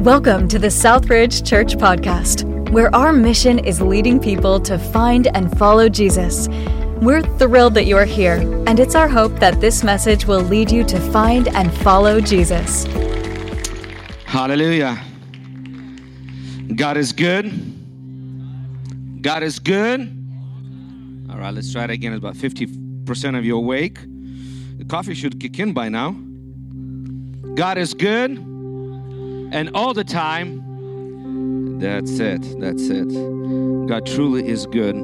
Welcome to the Southridge Church Podcast, where our mission is leading people to find and follow Jesus. We're thrilled that you're here, and it's our hope that this message will lead you to find and follow Jesus. Hallelujah. God is good. God is good. All right, let's try it again. It's about 50% of you awake. The coffee should kick in by now. God is good. And all the time. That's it. That's it. God truly is good.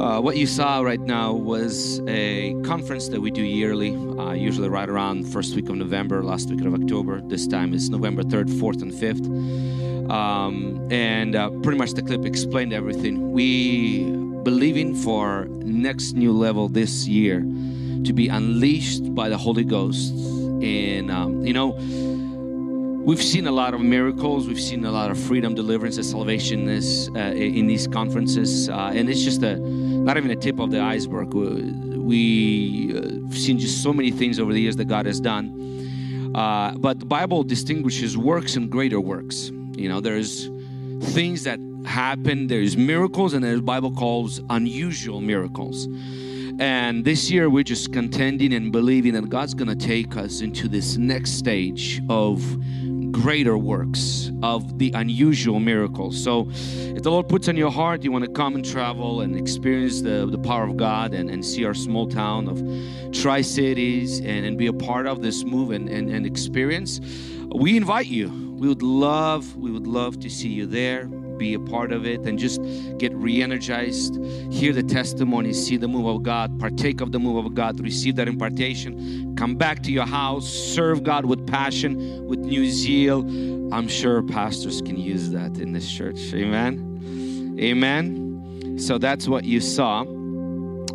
Uh, what you saw right now was a conference that we do yearly, uh, usually right around first week of November, last week of October. This time is November 3rd, 4th, and 5th. Um, and uh, pretty much the clip explained everything. We believing for next new level this year to be unleashed by the Holy Ghost. And um, you know, we've seen a lot of miracles. We've seen a lot of freedom, deliverance, and salvation this, uh, in these conferences, uh, and it's just a not even a tip of the iceberg. We've uh, seen just so many things over the years that God has done. Uh, but the Bible distinguishes works and greater works. You know, there's things that happen. There's miracles, and the Bible calls unusual miracles. And this year, we're just contending and believing that God's going to take us into this next stage of greater works, of the unusual miracles. So, if the Lord puts on your heart, you want to come and travel and experience the, the power of God and, and see our small town of Tri Cities and, and be a part of this move and, and, and experience, we invite you. We would love, we would love to see you there be a part of it and just get re-energized hear the testimony see the move of god partake of the move of god receive that impartation come back to your house serve god with passion with new zeal. I'm sure pastors can use that in this church. Amen? Amen? So that's what you saw.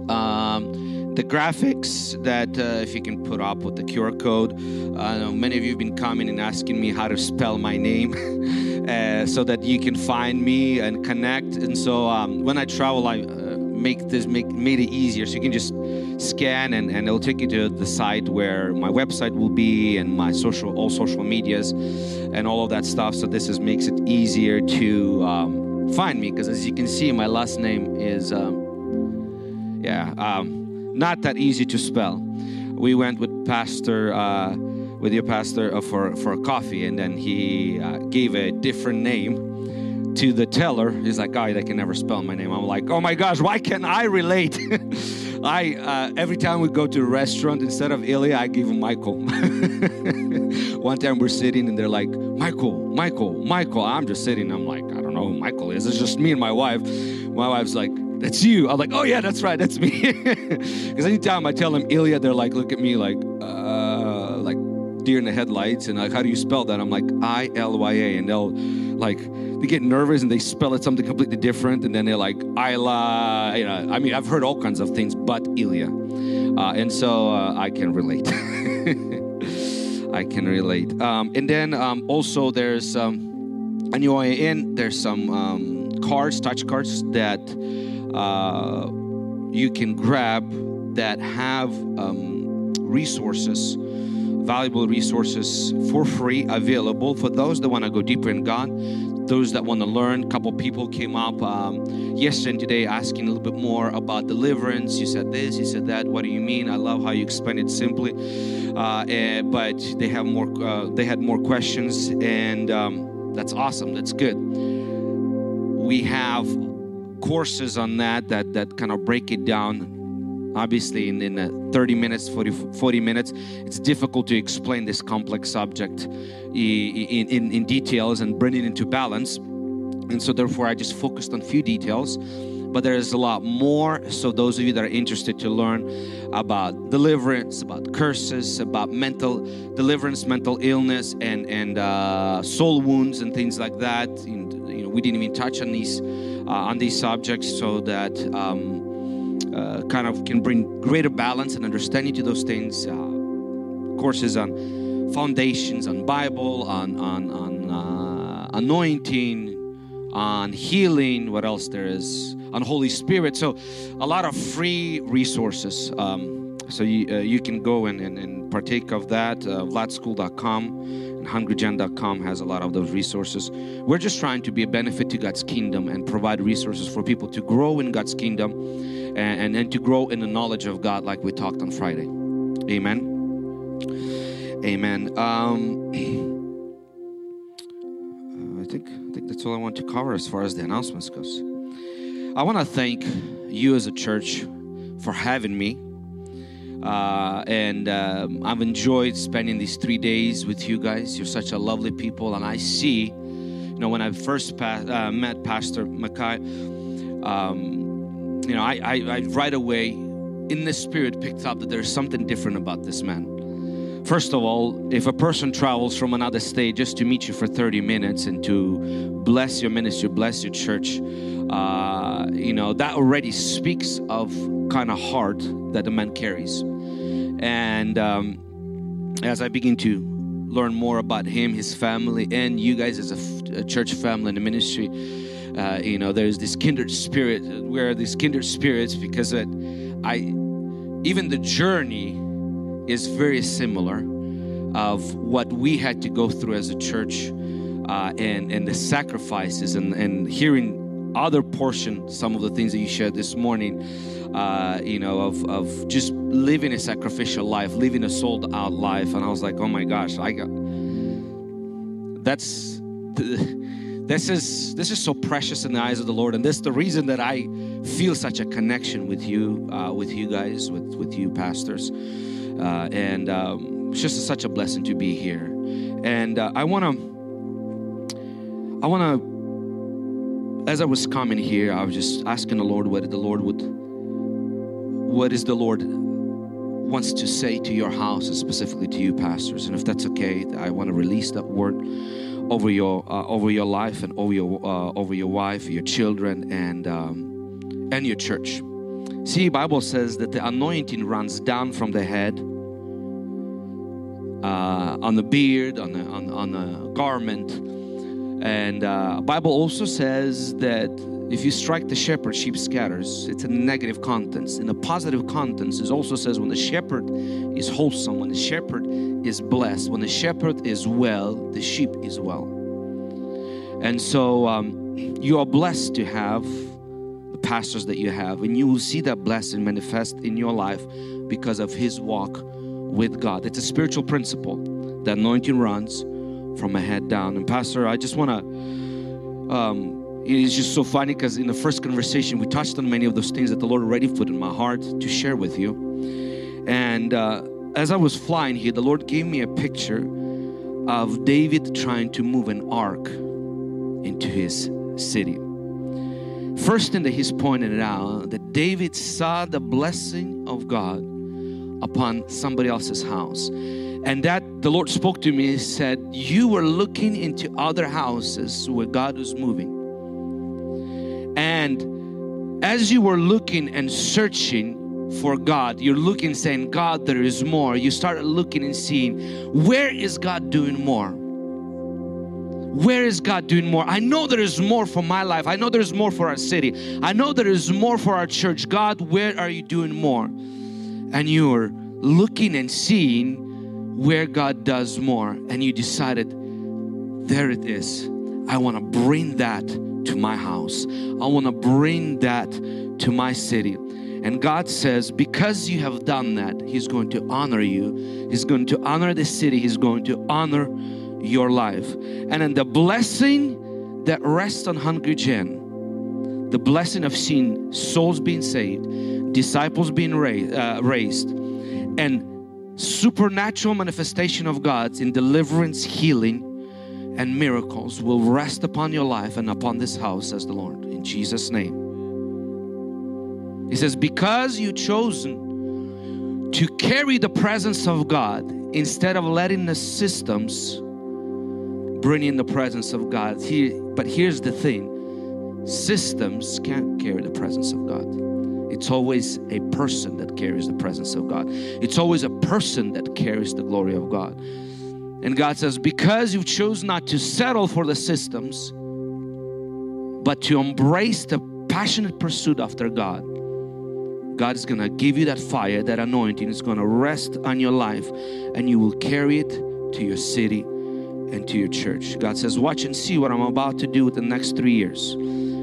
Um, the graphics that uh, if you can put up with the QR code. Uh, many of you have been coming and asking me how to spell my name uh, so that you can find me and connect. And so um, when I travel, I uh, make this make made it easier. So you can just scan and, and it'll take you to the site where my website will be and my social all social medias and all of that stuff. So this is makes it easier to um, find me because as you can see, my last name is um, yeah. Not that easy to spell. We went with Pastor, uh, with your pastor uh, for, for coffee, and then he uh, gave a different name to the teller. He's like, "God, I can never spell my name." I'm like, "Oh my gosh, why can't I relate?" I uh, every time we go to a restaurant, instead of Ilya, I give him Michael. One time we're sitting and they're like, "Michael, Michael, Michael." I'm just sitting. I'm like, I don't know who Michael is. It's just me and my wife. My wife's like, that's you. I'm like, oh yeah, that's right, that's me. Because anytime I tell them Ilya, they're like, look at me like, uh, like deer in the headlights, and like, how do you spell that? I'm like, I L Y A, and they'll like, they get nervous and they spell it something completely different, and then they're like, Isla. You know, I mean, I've heard all kinds of things, but Ilya, uh, and so uh, I can relate. I can relate. Um, and then um, also there's um, on your in, there's some um, cards, touch cards that uh, you can grab that have um, resources, valuable resources for free available for those that want to go deeper in God, those that want to learn. A couple people came up um, yesterday and today asking a little bit more about deliverance. You said this, you said that. What do you mean? I love how you explain it simply. Uh, and, but they have more. Uh, they had more questions, and um, that's awesome. That's good. We have courses on that that that kind of break it down obviously in, in uh, 30 minutes 40, 40 minutes. It's difficult to explain this complex subject in, in, in details and bring it into balance. And so therefore i just focused on few details. But there's a lot more. So those of you that are interested to learn about deliverance about curses about mental deliverance mental illness and and uh, soul wounds and things like that and, you know we didn't even touch on these on these subjects so that um, uh, kind of can bring greater balance and understanding to those things. Uh, courses on foundations, on Bible, on on on uh, anointing, on healing. What else there is on Holy Spirit. So a lot of free resources. Um, so you, uh, you can go and, and, and partake of that. Uh, VladSchool.com and HungryGen.com has a lot of those resources. We're just trying to be a benefit to God's kingdom and provide resources for people to grow in God's kingdom and, and, and to grow in the knowledge of God, like we talked on Friday. Amen. Amen. Um, I think I think that's all I want to cover as far as the announcements goes. I want to thank you as a church for having me. Uh, and um, I've enjoyed spending these three days with you guys. You're such a lovely people, and I see, you know, when I first pa- uh, met Pastor Mackay, um, you know, I, I, I right away in the spirit picked up that there's something different about this man. First of all, if a person travels from another state just to meet you for 30 minutes and to bless your ministry, bless your church, uh, you know, that already speaks of kind of heart that the man carries. And um, as I begin to learn more about him, his family, and you guys as a, f- a church family and a ministry, uh, you know, there's this kindred spirit. Where are these kindred spirits because it, I, even the journey is very similar of what we had to go through as a church uh, and and the sacrifices and and hearing other portion some of the things that you shared this morning uh, you know of of just living a sacrificial life living a sold out life and i was like oh my gosh i got that's this is this is so precious in the eyes of the lord and this is the reason that i feel such a connection with you uh, with you guys with with you pastors uh, and um, it's just such a blessing to be here. And uh, I want to, I want to, as I was coming here, I was just asking the Lord what the Lord would, what is the Lord wants to say to your house and specifically to you pastors. And if that's okay, I want to release that word over your uh, over your life and over your uh, over your wife, your children, and um, and your church. See, Bible says that the anointing runs down from the head, uh, on the beard, on the on, on the garment, and uh, Bible also says that if you strike the shepherd, sheep scatters. It's a negative contents. In the positive contents, it also says when the shepherd is wholesome, when the shepherd is blessed, when the shepherd is well, the sheep is well. And so um, you are blessed to have the pastors that you have, and you will see that blessing manifest in your life because of his walk with God. It's a spiritual principle. The anointing runs from my head down. And Pastor, I just want to. Um, it's just so funny because in the first conversation we touched on many of those things that the Lord already put in my heart to share with you. And uh, as I was flying here, the Lord gave me a picture of David trying to move an ark into his city. First thing that he's pointed out that David saw the blessing of God upon somebody else's house. And that the Lord spoke to me, said, You were looking into other houses where God was moving. And as you were looking and searching for God, you're looking, saying, God, there is more. You started looking and seeing, where is God doing more? Where is God doing more? I know there is more for my life. I know there is more for our city. I know there is more for our church. God, where are you doing more? And you're looking and seeing where God does more, and you decided, there it is. I want to bring that to my house. I want to bring that to my city. And God says, because you have done that, He's going to honor you. He's going to honor the city. He's going to honor your life. And then the blessing that rests on Hungry Gen, the blessing of seeing souls being saved, disciples being raised, uh, raised and supernatural manifestation of God's in deliverance, healing, and miracles will rest upon your life and upon this house, says the Lord, in Jesus' name. He says, Because you chosen to carry the presence of God instead of letting the systems bring in the presence of God. He, but here's the thing systems can't carry the presence of God. It's always a person that carries the presence of God. It's always a person that carries the glory of God. And God says, because you chose not to settle for the systems, but to embrace the passionate pursuit after God, God is going to give you that fire, that anointing. It's going to rest on your life, and you will carry it to your city and to your church. God says, Watch and see what I'm about to do with the next three years.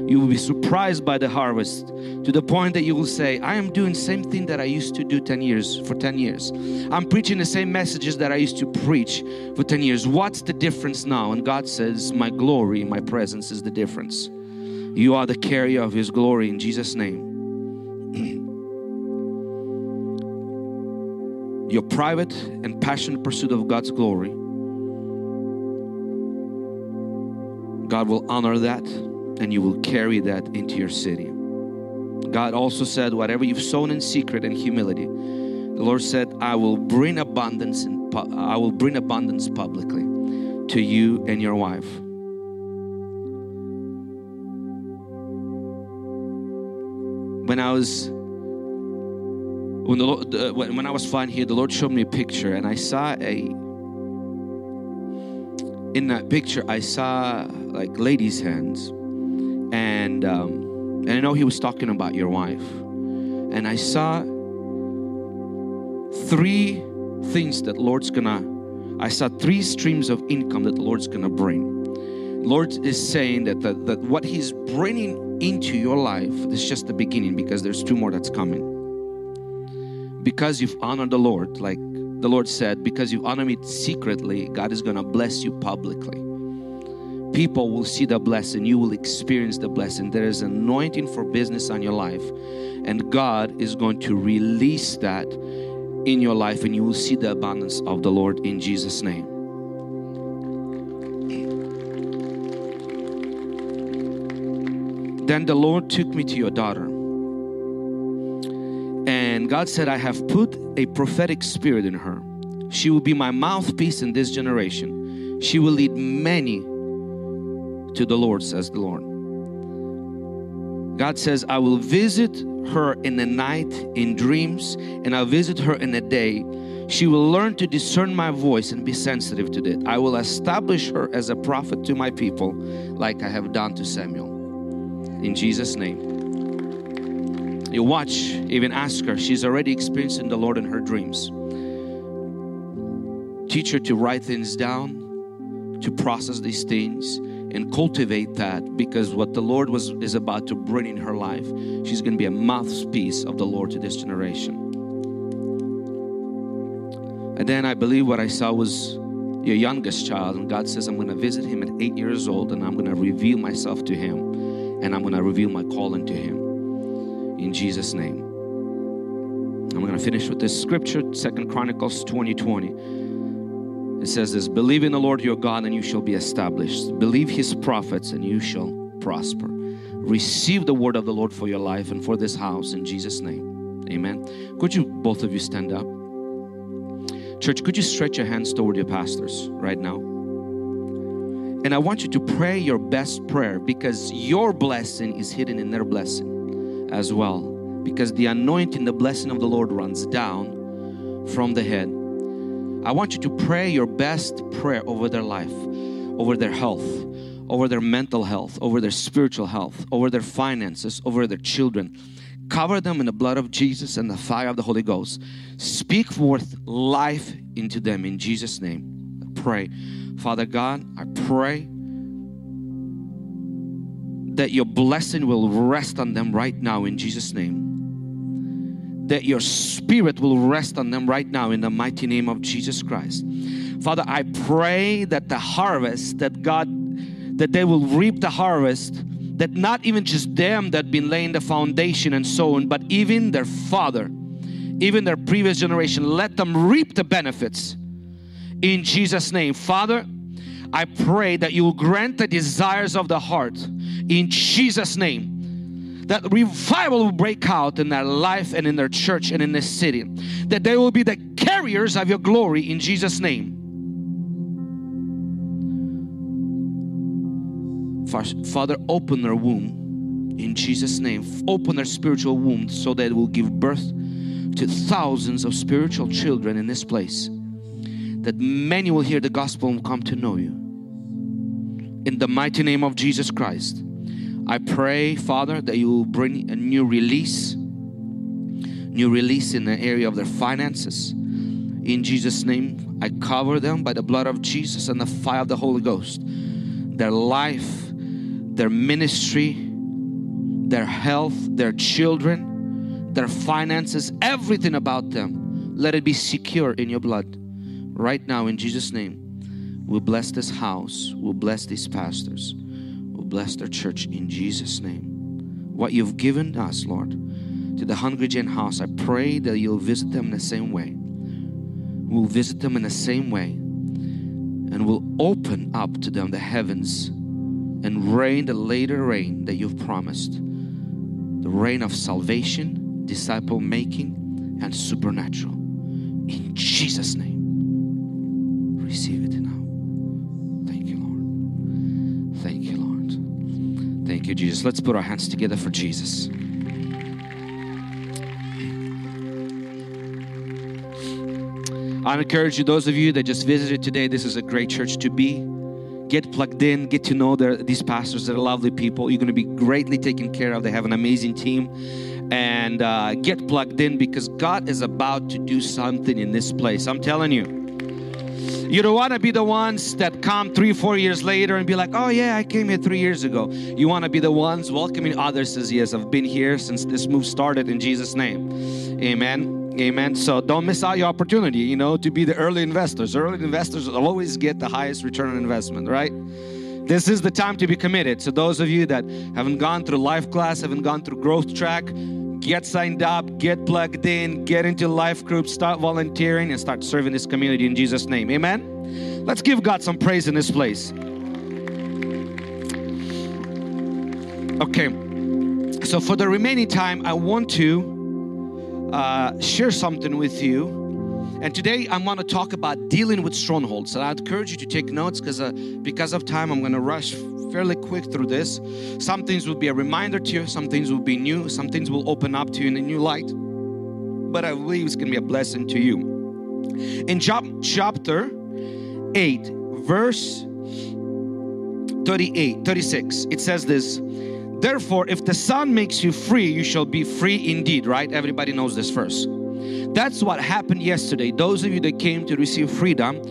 You will be surprised by the harvest to the point that you will say, I am doing same thing that I used to do 10 years for 10 years. I'm preaching the same messages that I used to preach for 10 years. What's the difference now? And God says, My glory, my presence is the difference. You are the carrier of His glory in Jesus' name. Your private and passionate pursuit of God's glory, God will honor that and you will carry that into your city. God also said, Whatever you've sown in secret and humility, the Lord said, I will bring abundance in, I will bring abundance publicly to you and your wife. When I was when the Lord, uh, when, when I was flying here, the Lord showed me a picture, and I saw a. In that picture, I saw like ladies' hands, and um, and I know He was talking about your wife, and I saw three things that Lord's gonna. I saw three streams of income that Lord's gonna bring. Lord is saying that the, that what He's bringing into your life is just the beginning because there's two more that's coming because you've honored the Lord, like the Lord said, because you honor me secretly, God is to bless you publicly. People will see the blessing, you will experience the blessing. There is anointing for business on your life, and God is going to release that in your life, and you will see the abundance of the Lord in Jesus' name. Then the Lord took me to your daughter. And God said, I have put a prophetic spirit in her. She will be my mouthpiece in this generation. She will lead many to the Lord, says the Lord. God says, I will visit her in the night in dreams, and I'll visit her in the day. She will learn to discern my voice and be sensitive to it. I will establish her as a prophet to my people, like I have done to Samuel. In Jesus' name. You watch, even ask her. She's already experiencing the Lord in her dreams. Teach her to write things down, to process these things, and cultivate that because what the Lord was is about to bring in her life, she's going to be a mouthpiece of the Lord to this generation. And then I believe what I saw was your youngest child, and God says, I'm going to visit him at eight years old, and I'm going to reveal myself to him, and I'm going to reveal my calling to him in Jesus' name. I'm going to finish with this scripture, Second Chronicles 20 20. It says this Believe in the Lord your God, and you shall be established. Believe his prophets, and you shall prosper. Receive the word of the Lord for your life and for this house in Jesus' name. Amen. Could you, both of you, stand up? Church, could you stretch your hands toward your pastors right now? And I want you to pray your best prayer because your blessing is hidden in their blessing as well because the anointing, the blessing of the Lord runs down from the head. I want you to pray your best prayer over their life, over their health, over their mental health, over their spiritual health, over their finances, over their children. Cover them in the blood of Jesus and the fire of the Holy Ghost. Speak forth life into them in Jesus' name. I pray. Father God, I pray that your blessing will rest on them right now in Jesus' name. That your spirit will rest on them right now in the mighty name of Jesus Christ. Father, I pray that the harvest that God, that they will reap the harvest, that not even just them that been laying the foundation and so on, but even their father, even their previous generation, let them reap the benefits in Jesus' name. Father, I pray that you will grant the desires of the heart in Jesus' name. That revival will break out in their life and in their church and in this city. That they will be the carriers of your glory in Jesus' name. Father, open their womb in Jesus' name. Open their spiritual womb so that it will give birth to thousands of spiritual children in this place. That many will hear the gospel and come to know you in the mighty name of Jesus Christ. I pray, Father, that you will bring a new release new release in the area of their finances. In Jesus' name, I cover them by the blood of Jesus and the fire of the Holy Ghost. Their life, their ministry, their health, their children, their finances, everything about them, let it be secure in your blood. Right now, in Jesus' name, we'll bless this house, we'll bless these pastors, bless their church in Jesus' name. What you've given us, Lord, to the Hungry Gen house, I pray that you'll visit them in the same way. We'll visit them in the same way, and we'll open up to them the heavens and rain the later rain that you've promised the rain of salvation, disciple making, and supernatural. In Jesus' name, Thank you, Jesus. Let's put our hands together for Jesus. I encourage you, those of you that just visited today, this is a great church to be get plugged in, get to know their, these pastors. They're lovely people. You're going to be greatly taken care of. They have an amazing team. And uh, get plugged in because God is about to do something in this place. I'm telling you. You don't want to be the ones that come three, four years later and be like, oh, yeah, I came here three years ago. You want to be the ones welcoming others as, yes, I've been here since this move started in Jesus' name. Amen. Amen. So don't miss out your opportunity, you know, to be the early investors. Early investors always get the highest return on investment, right? This is the time to be committed. So those of you that haven't gone through life class, haven't gone through growth track, get signed up, get plugged in, get into life groups, start volunteering and start serving this community in Jesus name. Amen. Let's give God some praise in this place. Okay. So for the remaining time, I want to uh, share something with you. And today I'm going to talk about dealing with strongholds. And I encourage you to take notes because uh, because of time, I'm going to rush fairly quick through this. Some things will be a reminder to you, some things will be new, some things will open up to you in a new light. But I believe it's going to be a blessing to you. In John chapter 8, verse 38, 36, it says this Therefore, if the Son makes you free, you shall be free indeed, right? Everybody knows this verse. That's what happened yesterday. Those of you that came to receive freedom,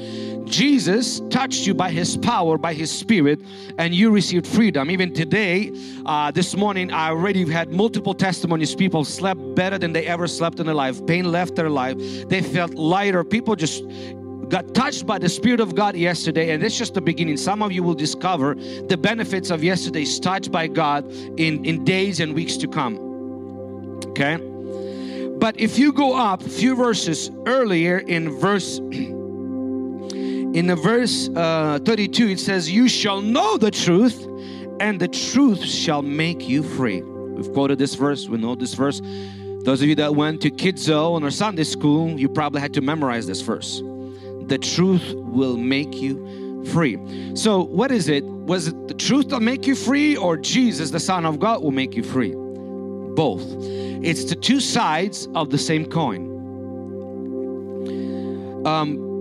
Jesus touched you by His power, by His Spirit, and you received freedom. Even today, uh, this morning, I already had multiple testimonies. People slept better than they ever slept in their life. Pain left their life. They felt lighter. People just got touched by the Spirit of God yesterday, and it's just the beginning. Some of you will discover the benefits of yesterday's touch by God in, in days and weeks to come. Okay? But if you go up a few verses earlier in verse in the verse uh, 32 it says you shall know the truth and the truth shall make you free we've quoted this verse we know this verse those of you that went to kids zone or sunday school you probably had to memorize this verse the truth will make you free. So, what is it? Was it the truth that make you free, or Jesus, the Son of God, will make you free? Both. It's the two sides of the same coin. Um,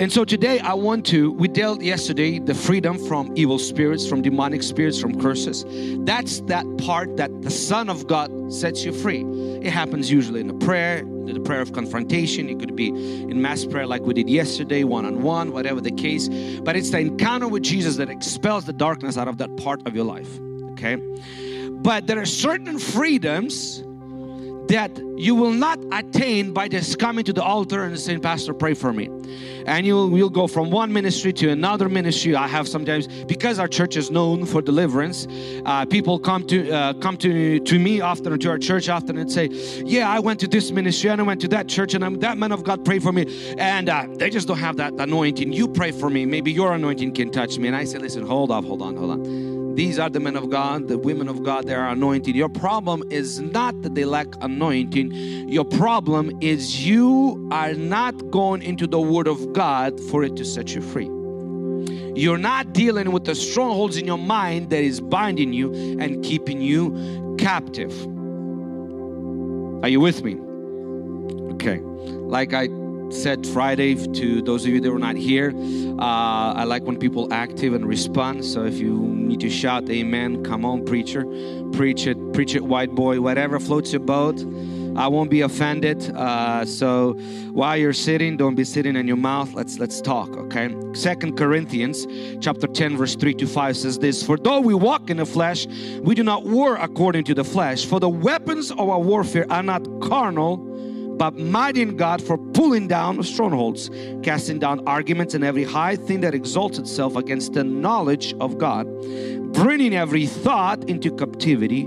and so today I want to, we dealt yesterday the freedom from evil spirits, from demonic spirits, from curses. That's that part that the Son of God sets you free. It happens usually in a prayer, the prayer of confrontation. It could be in mass prayer like we did yesterday, one on one, whatever the case. But it's the encounter with Jesus that expels the darkness out of that part of your life. Okay? But there are certain freedoms that you will not attain by just coming to the altar and saying, Pastor, pray for me. And you'll, go from one ministry to another ministry. I have sometimes, because our church is known for deliverance, uh, people come to uh, come to, to me often, to our church often, and say, Yeah, I went to this ministry and I went to that church, and I'm, that man of God prayed for me. And uh, they just don't have that anointing. You pray for me. Maybe your anointing can touch me. And I say, Listen, hold off, hold on, hold on these are the men of God, the women of God, they are anointed. Your problem is not that they lack anointing. Your problem is you are not going into the Word of God for it to set you free. You're not dealing with the strongholds in your mind that is binding you and keeping you captive. Are you with me? Okay. Like I said Friday to those of you that were not here. Uh, I like when people active and respond. So if you need to shout amen, come on, preacher. Preach it, preach it, white boy, whatever floats your boat. I won't be offended. Uh, so while you're sitting, don't be sitting in your mouth. Let's let's talk, okay? Second Corinthians chapter 10, verse 3 to 5 says this: For though we walk in the flesh, we do not war according to the flesh. For the weapons of our warfare are not carnal, but mighty in God for pulling down strongholds, casting down arguments and every high thing that exalts itself against the knowledge of God, bringing every thought into captivity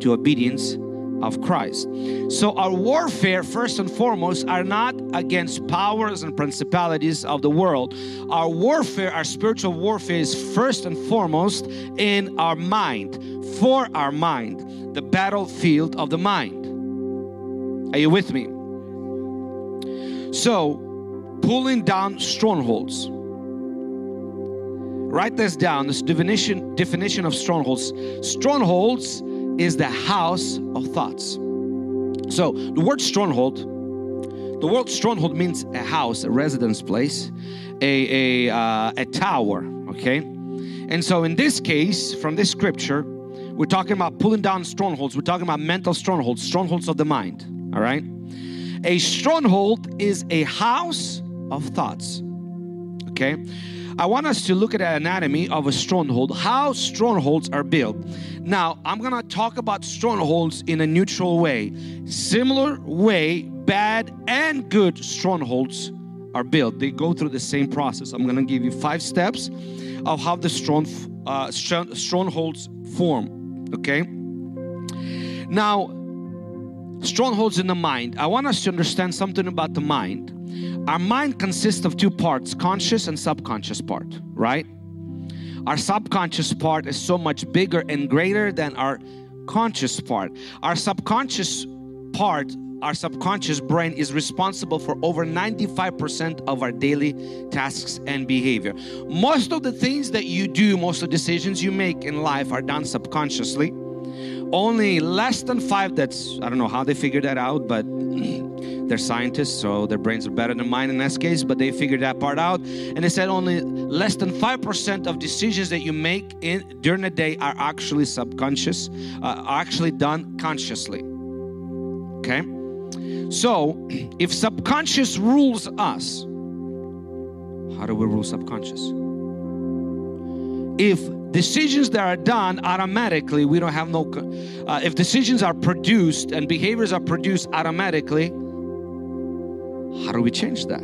to obedience of Christ. So, our warfare, first and foremost, are not against powers and principalities of the world. Our warfare, our spiritual warfare, is first and foremost in our mind, for our mind, the battlefield of the mind. Are you with me? So, pulling down strongholds. Write this down. This definition definition of strongholds. Strongholds is the house of thoughts. So the word stronghold, the word stronghold means a house, a residence place, a a, uh, a tower. Okay, and so in this case, from this scripture, we're talking about pulling down strongholds. We're talking about mental strongholds, strongholds of the mind. All right, a stronghold is a house of thoughts. Okay. I want us to look at the anatomy of a stronghold, how strongholds are built. Now, I'm to talk about strongholds in a neutral way. Similar way, bad and good strongholds are built. They go through the same process. I'm to give you five steps of how the strong uh, strongholds form. Okay. Now, strongholds in the mind. I want us to understand something about the mind. Our mind consists of two parts conscious and subconscious part, right? Our subconscious part is so much bigger and greater than our conscious part. Our subconscious part, our subconscious brain is responsible for over 95% of our daily tasks and behavior. Most of the things that you do, most of the decisions you make in life are done subconsciously. Only less than five, that's, I don't know how they figured that out, but they're scientists, so their brains are better than mine in this case, but they figured that part out. And they said only less than 5% of decisions that you make in during the day are actually subconscious, uh, are actually done consciously. Okay? So, if subconscious rules us, how do we rule subconscious? If decisions that are done automatically, we don't have no. Uh, if decisions are produced and behaviors are produced automatically, how do we change that?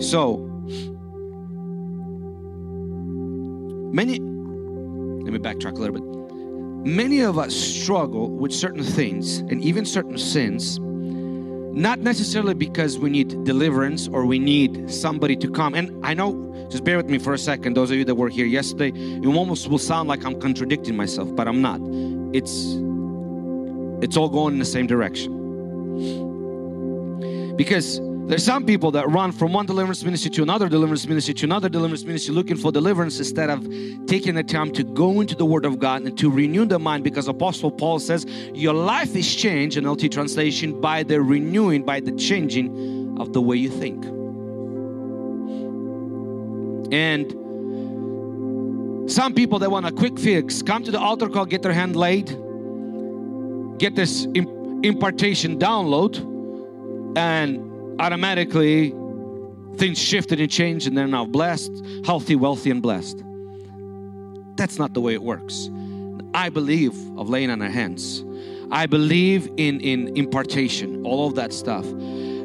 So, many, let me backtrack a little bit. Many of us struggle with certain things and even certain sins, not necessarily because we need deliverance or we need somebody to come. And I know, just bear with me for a second, those of you that were here yesterday, it almost will sound like I'm contradicting myself, but I'm not. It's it's all going in the same direction. Because there's some people that run from one deliverance ministry to another deliverance ministry to another deliverance ministry looking for deliverance instead of taking the time to go into the Word of God and to renew the mind. Because Apostle Paul says, Your life is changed, in LT translation, by the renewing, by the changing of the way you think. And some people that want a quick fix come to the altar call, get their hand laid, get this impartation download and automatically things shifted and changed and they're now blessed healthy wealthy and blessed. That's not the way it works. I believe of laying on our hands. I believe in in impartation. All of that stuff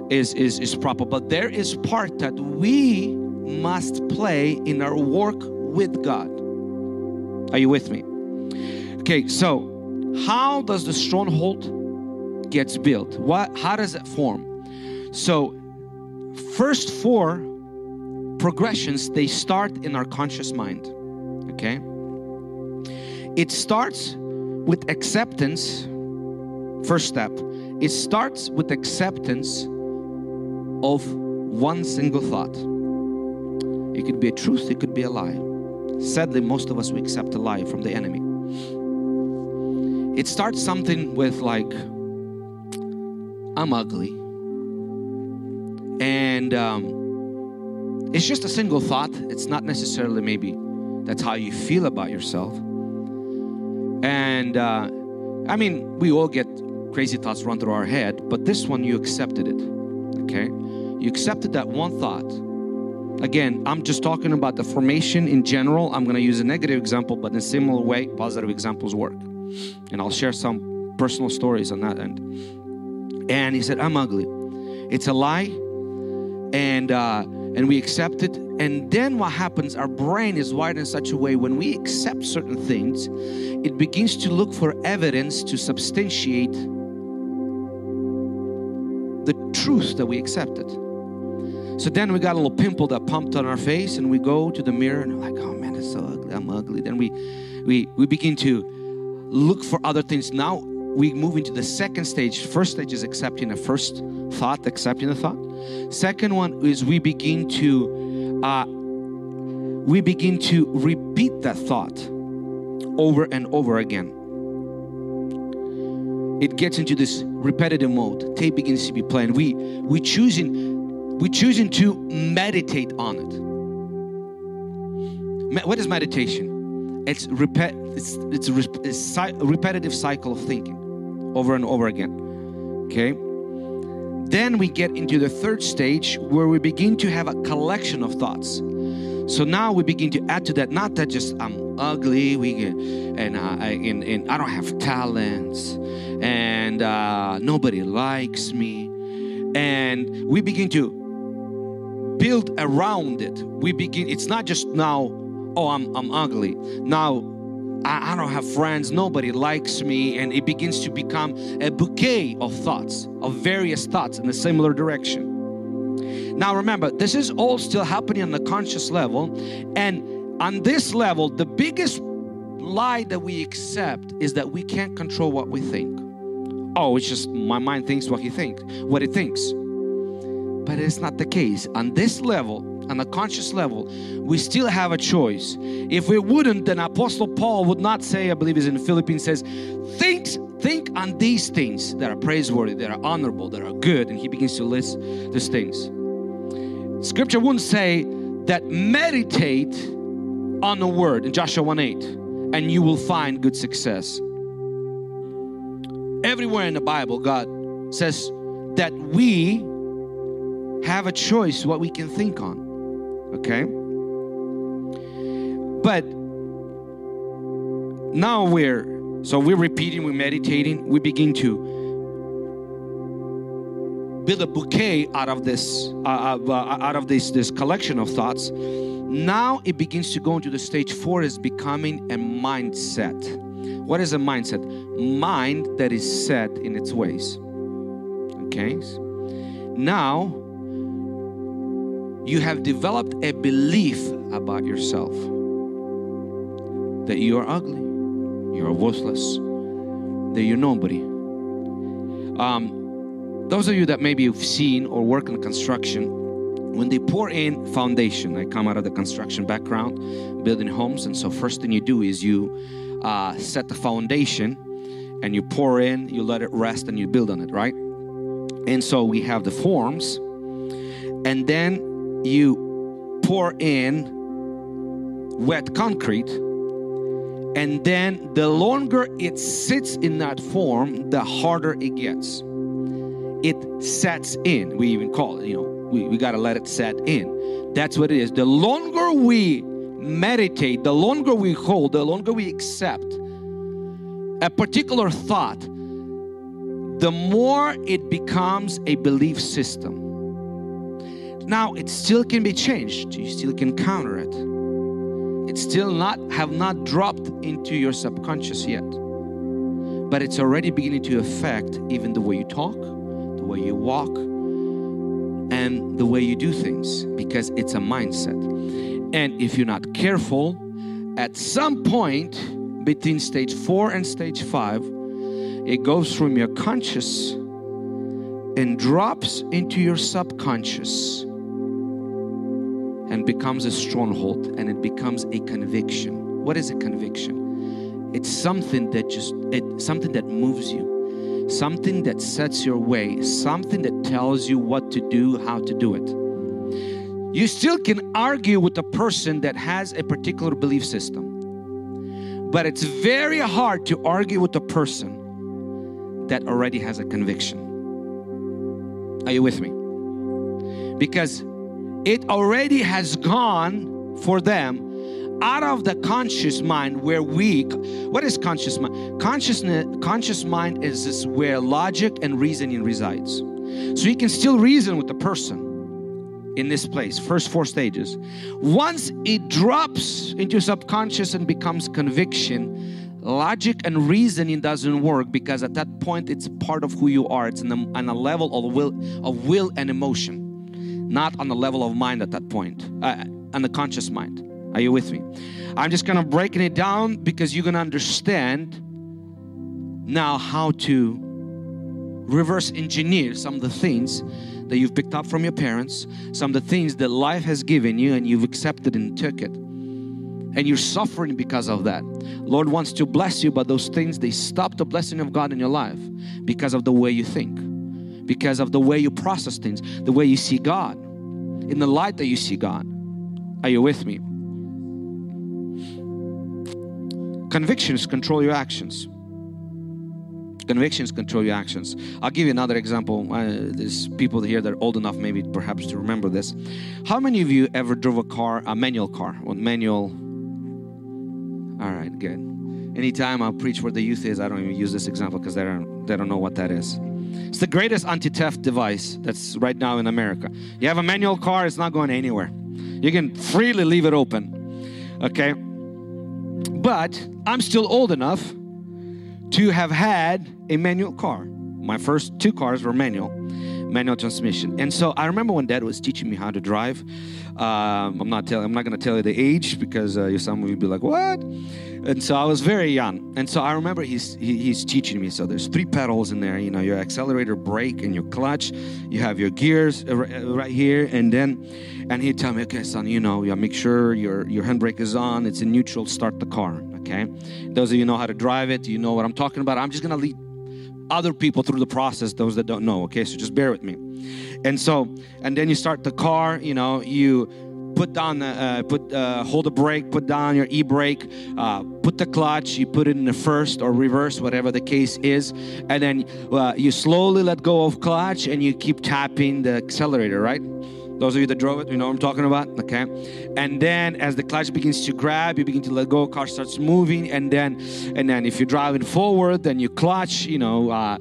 is is is proper. But there is part that we must play in our work with god. Are you with me? Okay so how does the stronghold gets built? What how does it form? So first four progressions they start in our conscious mind. Okay? It starts with acceptance. First step. It starts with acceptance of one single thought. It could be a truth, it could be a lie. Sadly, most of us we accept a lie from the enemy it starts something with like i'm ugly and um, it's just a single thought it's not necessarily maybe that's how you feel about yourself and uh, I mean, we all get crazy thoughts run through our head, but this one you accepted it. Okay? You accepted that one thought. Again, I'm just talking about the formation in general. I'm going to use a negative example, but in a similar way, positive examples work. And I'll share some personal stories on that end. And he said, I'm ugly. It's a lie. And uh, and we accept it. And then what happens? Our brain is wired in such a way when we accept certain things, it begins to look for evidence to substantiate the truth that we accepted. So then we got a little pimple that pumped on our face, and we go to the mirror and we're like, oh man, it's so ugly. I'm ugly. Then we we we begin to look for other things. Now we move into the second stage. First stage is accepting the first thought, accepting the thought. Second one is we begin to uh, we begin to repeat that thought over and over again. It gets into this repetitive mode. Tape begins to be playing. We we choosing we choosing to meditate on it. What is meditation? It's repet. It's it's a, it's a repetitive cycle of thinking, over and over again. Okay. Then we get into the third stage where we begin to have a collection of thoughts. So now we begin to add to that, not that just I'm ugly, we get, and, uh, I, and, and I don't have talents, and uh, nobody likes me, and we begin to build around it. We begin. It's not just now. Oh, I'm I'm ugly. Now I, I, don't have friends, nobody likes me, and it begins to become a bouquet of thoughts, of various thoughts in a similar direction. Now remember, this is all still happening on the conscious level, and on this level, the biggest lie that we accept is that we can't control what we think. Oh, it's just my mind thinks what he thinks, what it thinks. But it's not the case. On this level, on a conscious level, we still have a choice. If we wouldn't, then Apostle Paul would not say, I believe is in Philippians, says, think, think on these things that are praiseworthy, that are honorable, that are good. And he begins to list these things. Scripture wouldn't say that meditate on the word in Joshua 1 8, and you will find good success. Everywhere in the Bible, God says that we have a choice what we can think on. Okay? But now we're so we're repeating, we're meditating, we begin to build a bouquet out of this uh, uh, out of this this collection of thoughts. Now it begins to go into the stage four is becoming a mindset. What is a mindset? Mind that is set in its ways. Okay. Now you have developed a belief about yourself that you are ugly, you are worthless, that you're nobody. Um, those of you that maybe you've seen or work in construction, when they pour in foundation, I come out of the construction background, building homes, and so first thing you do is you uh, set the foundation and you pour in, you let it rest, and you build on it, right? And so we have the forms, and then you pour in wet concrete and then the longer it sits in that form the harder it gets. It sets in. We even call it you know we, we got to let it set in. That's what it is. The longer we meditate the longer we hold the longer we accept a particular thought the more it becomes a belief system now it still can be changed. You still can counter it. It still not have not dropped into your subconscious yet. But it's already beginning to affect even the way you talk, the way you walk, and the way you do things because it's a mindset. And if you're not careful, at some point between stage four and stage five, it goes from your conscious and drops into your subconscious and becomes a stronghold and it becomes a conviction. What is a conviction? It's something that just it something that moves you, something that sets your way, something that tells you what to do, how to do it. You still can argue with a person that has a particular belief system. But it's very hard to argue with a person that already has a conviction. Are you with me? Because it already has gone for them out of the conscious mind. Where we what is conscious mind? Consciousness conscious mind is this where logic and reasoning resides. So you can still reason with the person in this place first four stages. Once it drops into subconscious and becomes conviction logic and reasoning doesn't work because at that point it's part of who you are. It's on a, on a level of will of will and emotion not on the level of mind at that point uh, on the conscious mind are you with me? I'm just kind of breaking it down because you're going to understand now how to reverse engineer some of the things that you've picked up from your parents, some of the things that life has given you and you've accepted and took it. And you're suffering because of that. Lord wants to bless you, but those things they stop the blessing of God in your life because of the way you think, because of the way you process things, the way you see God, in the light that you see God. Are you with me? Convictions control your actions. Convictions control your actions. I'll give you another example. Uh, there's people here that are old enough, maybe perhaps, to remember this. How many of you ever drove a car, a manual car, or manual? All right, good. Anytime I preach where the youth is, I don't even use this example because they don't they don't know what that is. It's the greatest anti-theft device that's right now in America. You have a manual car, it's not going anywhere. You can freely leave it open. Okay? But I'm still old enough to have had a manual car. My first two cars were manual, manual transmission. And so I remember when Dad was teaching me how to drive. Um, I'm not telling. I'm not going to tell you the age because uh, some of you be like, "What?" And so I was very young. And so I remember he's he, he's teaching me. So there's three pedals in there. You know, your accelerator, brake, and your clutch. You have your gears right here, and then and he'd tell me, "Okay, son, you know, you make sure your your handbrake is on. It's in neutral. Start the car." Okay. Those of you know how to drive it, you know what I'm talking about. I'm just gonna lead other people through the process. Those that don't know. Okay, so just bear with me. And so, and then you start the car. You know, you put down the uh, put uh, hold the brake put down your e-brake uh, put the clutch you put it in the first or reverse whatever the case is and then uh, you slowly let go of clutch and you keep tapping the accelerator right those of you that drove it, you know what I'm talking about, okay? And then as the clutch begins to grab, you begin to let go, car starts moving, and then and then if you're driving forward, then you clutch, you know, uh,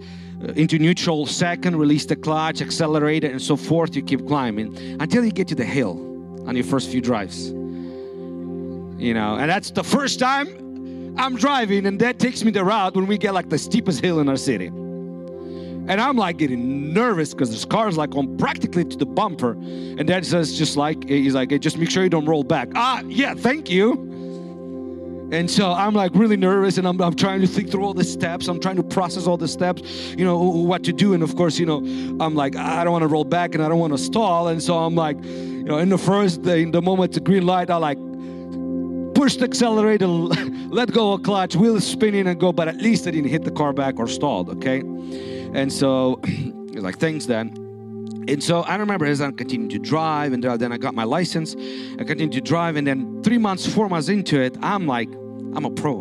into neutral second, release the clutch, accelerate it, and so forth. You keep climbing until you get to the hill on your first few drives. You know, and that's the first time I'm driving, and that takes me the route when we get like the steepest hill in our city. And I'm like getting nervous because this car's like on practically to the bumper. And dad says, just like, he's like, hey, just make sure you don't roll back. Ah, yeah, thank you. And so I'm like really nervous and I'm, I'm trying to think through all the steps. I'm trying to process all the steps, you know, what to do. And of course, you know, I'm like, I don't want to roll back and I don't want to stall. And so I'm like, you know, in the first, in the moment, the green light, I like push the accelerator, let go of clutch, wheel is spinning and go, but at least I didn't hit the car back or stalled, okay? And so like, thanks, then. And so I remember as I continued to drive, and then I got my license. I continued to drive, and then three months, four months into it, I'm like, I'm a pro.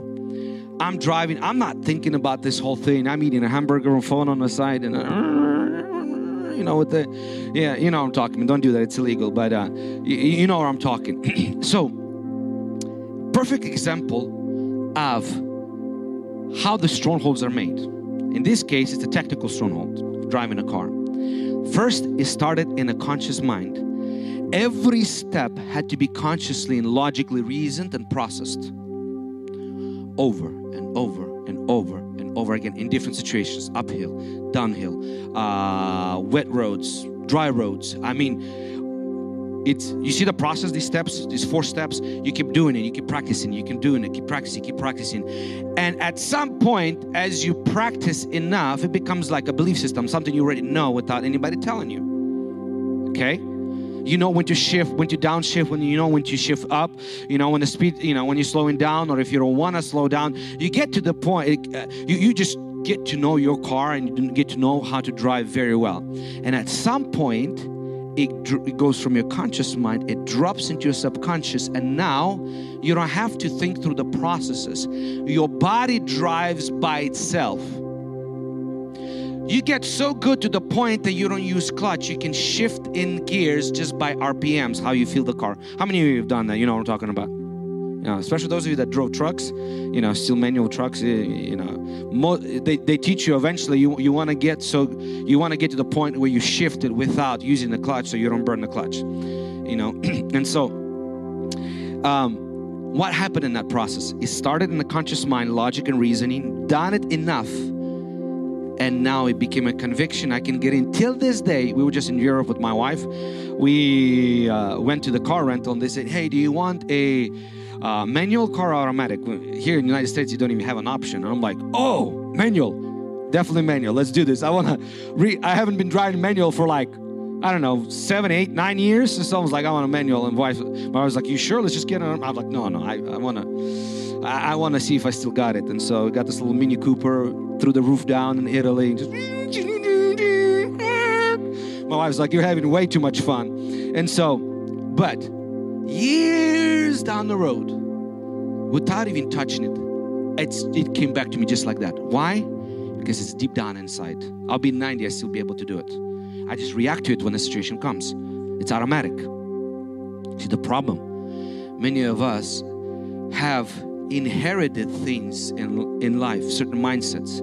I'm driving. I'm not thinking about this whole thing. I'm eating a hamburger and phone on the side, and uh, you know what the, yeah, you know what I'm talking. Don't do that. It's illegal. But uh, you, you know where I'm talking. so, perfect example of how the strongholds are made. In this case, it's a technical stronghold, driving a car. First, it started in a conscious mind. Every step had to be consciously and logically reasoned and processed over and over and over and over again in different situations uphill, downhill, uh, wet roads, dry roads. I mean, it's you see the process these steps these four steps? You keep doing it you keep practicing you keep doing it keep practicing keep practicing. And at some point as you practice enough it becomes like a belief system something you already know without anybody telling you. Okay? You know when to shift when to downshift when you know when to shift up you know when the speed you know when you're slowing down or if you don't want to slow down. You get to the point uh, you, you just get to know your car and you get to know how to drive very well. And at some point it, it goes from your conscious mind, it drops into your subconscious, and now you don't have to think through the processes. Your body drives by itself. you get so good to the point that you don't use clutch. You can shift in gears just by RPMs, how you feel the car. How many of you have done that? You know what I'm talking about. You know, especially those of you that drove trucks, you know, still manual trucks. eh, You know, mo- they, they teach you eventually. You you want to get so you want to get to the point where you shift it without using the clutch, so you don't burn the clutch. You know, and so um, what happened in that process? It started in the conscious mind, logic and reasoning, done it enough, and now it became a conviction I can get in. Till this day, we were just in Europe with my wife. We uh, went to the car rental and they said, Hey, do you want a uh, manual car automatic? Here in the United States, you don't even have an option. And I'm like, Oh, manual. Definitely manual. Let's do this. I want to re I haven't been driving manual for like I don't know, seven, eight, nine years. So someone's like, I want a manual. And wife, my wife was like, You sure? Let's just get it. I'm like, No, no, I, I want to, I, I want to see if I still got it. And so we got this little Mini Cooper, threw the roof down in Italy. And just, my wife's like, You're having way too much fun. And so, but years down the road, without even touching it, it's, it came back to me just like that. Why? Because it's deep down inside. I'll be 90, I still be able to do it. I just react to it when the situation comes. It's automatic. See, the problem, many of us have inherited things in, in life, certain mindsets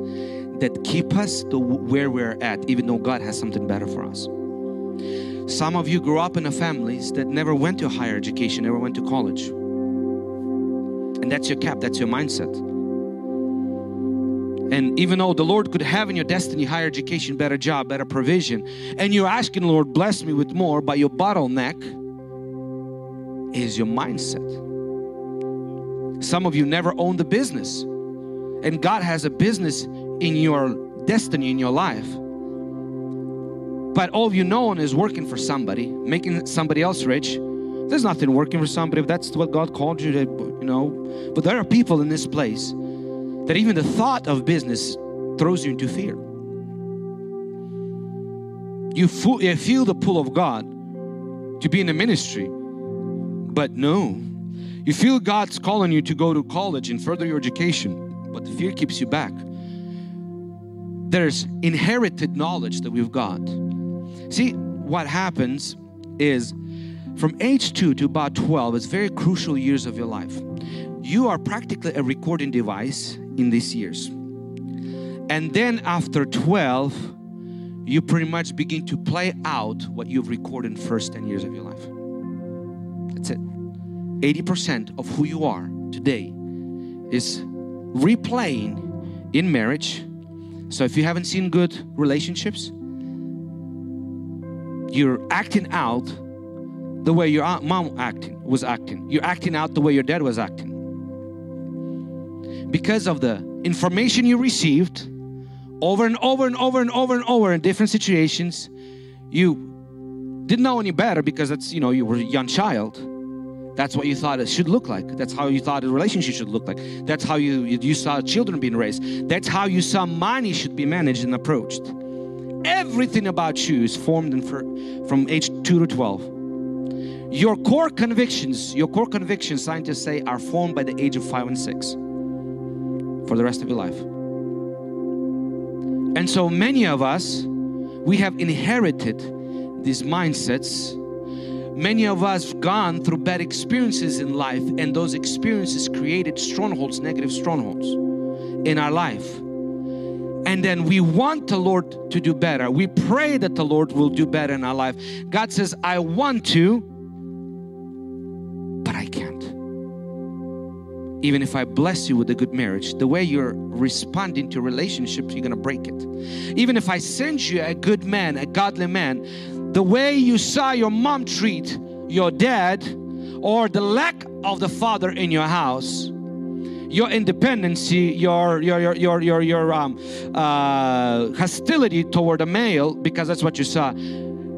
that keep us to where we're at, even though God has something better for us. Some of you grew up in a families that never went to higher education, never went to college. And that's your cap, that's your mindset. And even though the Lord could have in your destiny higher education, better job, better provision, and you're asking, Lord, bless me with more, but your bottleneck is your mindset. Some of you never owned a business, and God has a business in your destiny, in your life. But all you know is working for somebody, making somebody else rich. There's nothing working for somebody if that's what God called you to, you know. But there are people in this place that even the thought of business throws you into fear. You you feel the pull of God to be in the ministry, but no. You feel God's calling you to go to college and further your education, but the fear keeps you back. There's inherited knowledge that we've got. See, what happens is from age 2 to about 12 is very crucial years of your life. You are practically a recording device in these years. And then after 12, you pretty much begin to play out what you've recorded in first 10 years of your life. That's it. 80% of who you are today is replaying in marriage. So if you haven't seen good relationships, you're acting out the way your mom acting was acting. You're acting out the way your dad was acting. Because of the information you received over and over and over and over and over in different situations, you didn't know any better because that's you know you were a young child. That's what you thought it should look like. That's how you thought a relationship should look like. That's how you you saw children being raised. That's how you saw money should be managed and approached. Everything about you is formed in for, from age 2 to 12. Your core convictions, your core convictions, scientists say, are formed by the age of 5 and 6 for the rest of your life. And so many of us, we have inherited these mindsets. Many of us have gone through bad experiences in life, and those experiences created strongholds, negative strongholds in our life. And then we want the Lord to do better. We pray that the Lord will do better in our life. God says, I want to, but I can't. Even if I bless you with a good marriage, the way you're responding to relationships, you're gonna break it. Even if I send you a good man, a godly man, the way you saw your mom treat your dad, or the lack of the father in your house, your independency, your your your your your, um, uh, hostility toward a male, because that's what you saw.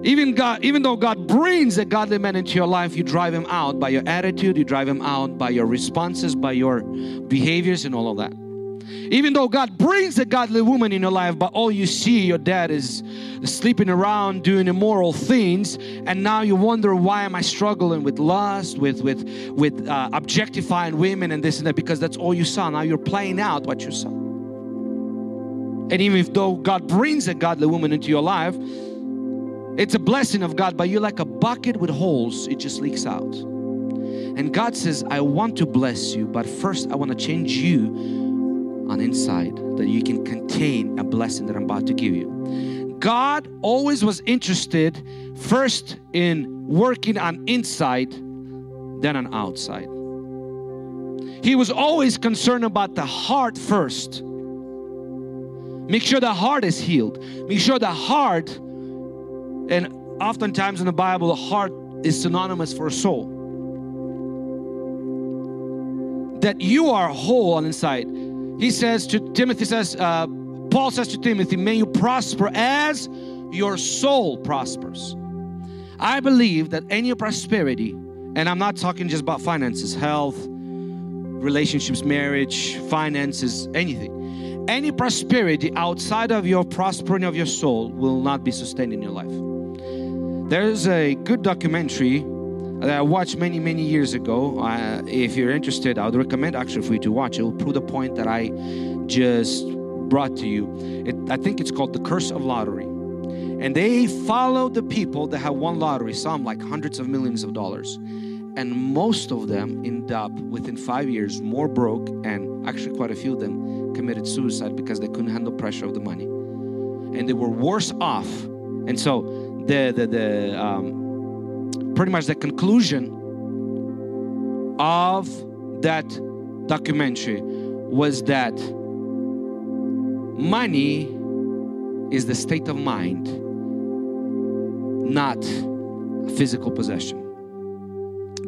Even God, even though God brings a godly man into your life, you drive him out by your attitude, you drive him out by your responses, by your behaviors, and all of that. Even though God brings a godly woman in your life, but all you see, your dad is sleeping around doing immoral things, and now you wonder why am I struggling with lust, with with with uh, objectifying women and this and that, because that's all you saw. Now you're playing out what you saw. And even if though God brings a godly woman into your life, it's a blessing of God, but you're like a bucket with holes, it just leaks out. And God says, I want to bless you, but first I want to change you on inside that you can contain a blessing that I'm about to give you. God always was interested first in working on inside than on outside. He was always concerned about the heart first. Make sure the heart is healed. Make sure the heart, and oftentimes in the Bible, the heart is synonymous for soul. That you are whole on inside. He says to Timothy, says, uh, Paul says to Timothy, may you prosper as your soul prospers. I believe that any prosperity, and I'm not talking just about finances, health, relationships, marriage, finances, anything. Any prosperity outside of your prospering of your soul will not be sustained in your life. There's a good documentary that I watched many, many years ago. Uh, if you're interested, I would recommend actually for you to watch. It will prove the point that I just brought to you. It, I think it's called The Curse of Lottery. And they follow the people that have won lottery, some like hundreds of millions of dollars and most of them end up within five years more broke and actually quite a few of them committed suicide because they couldn't handle pressure of the money and they were worse off and so the the, the um, pretty much the conclusion of that documentary was that money is the state of mind not physical possession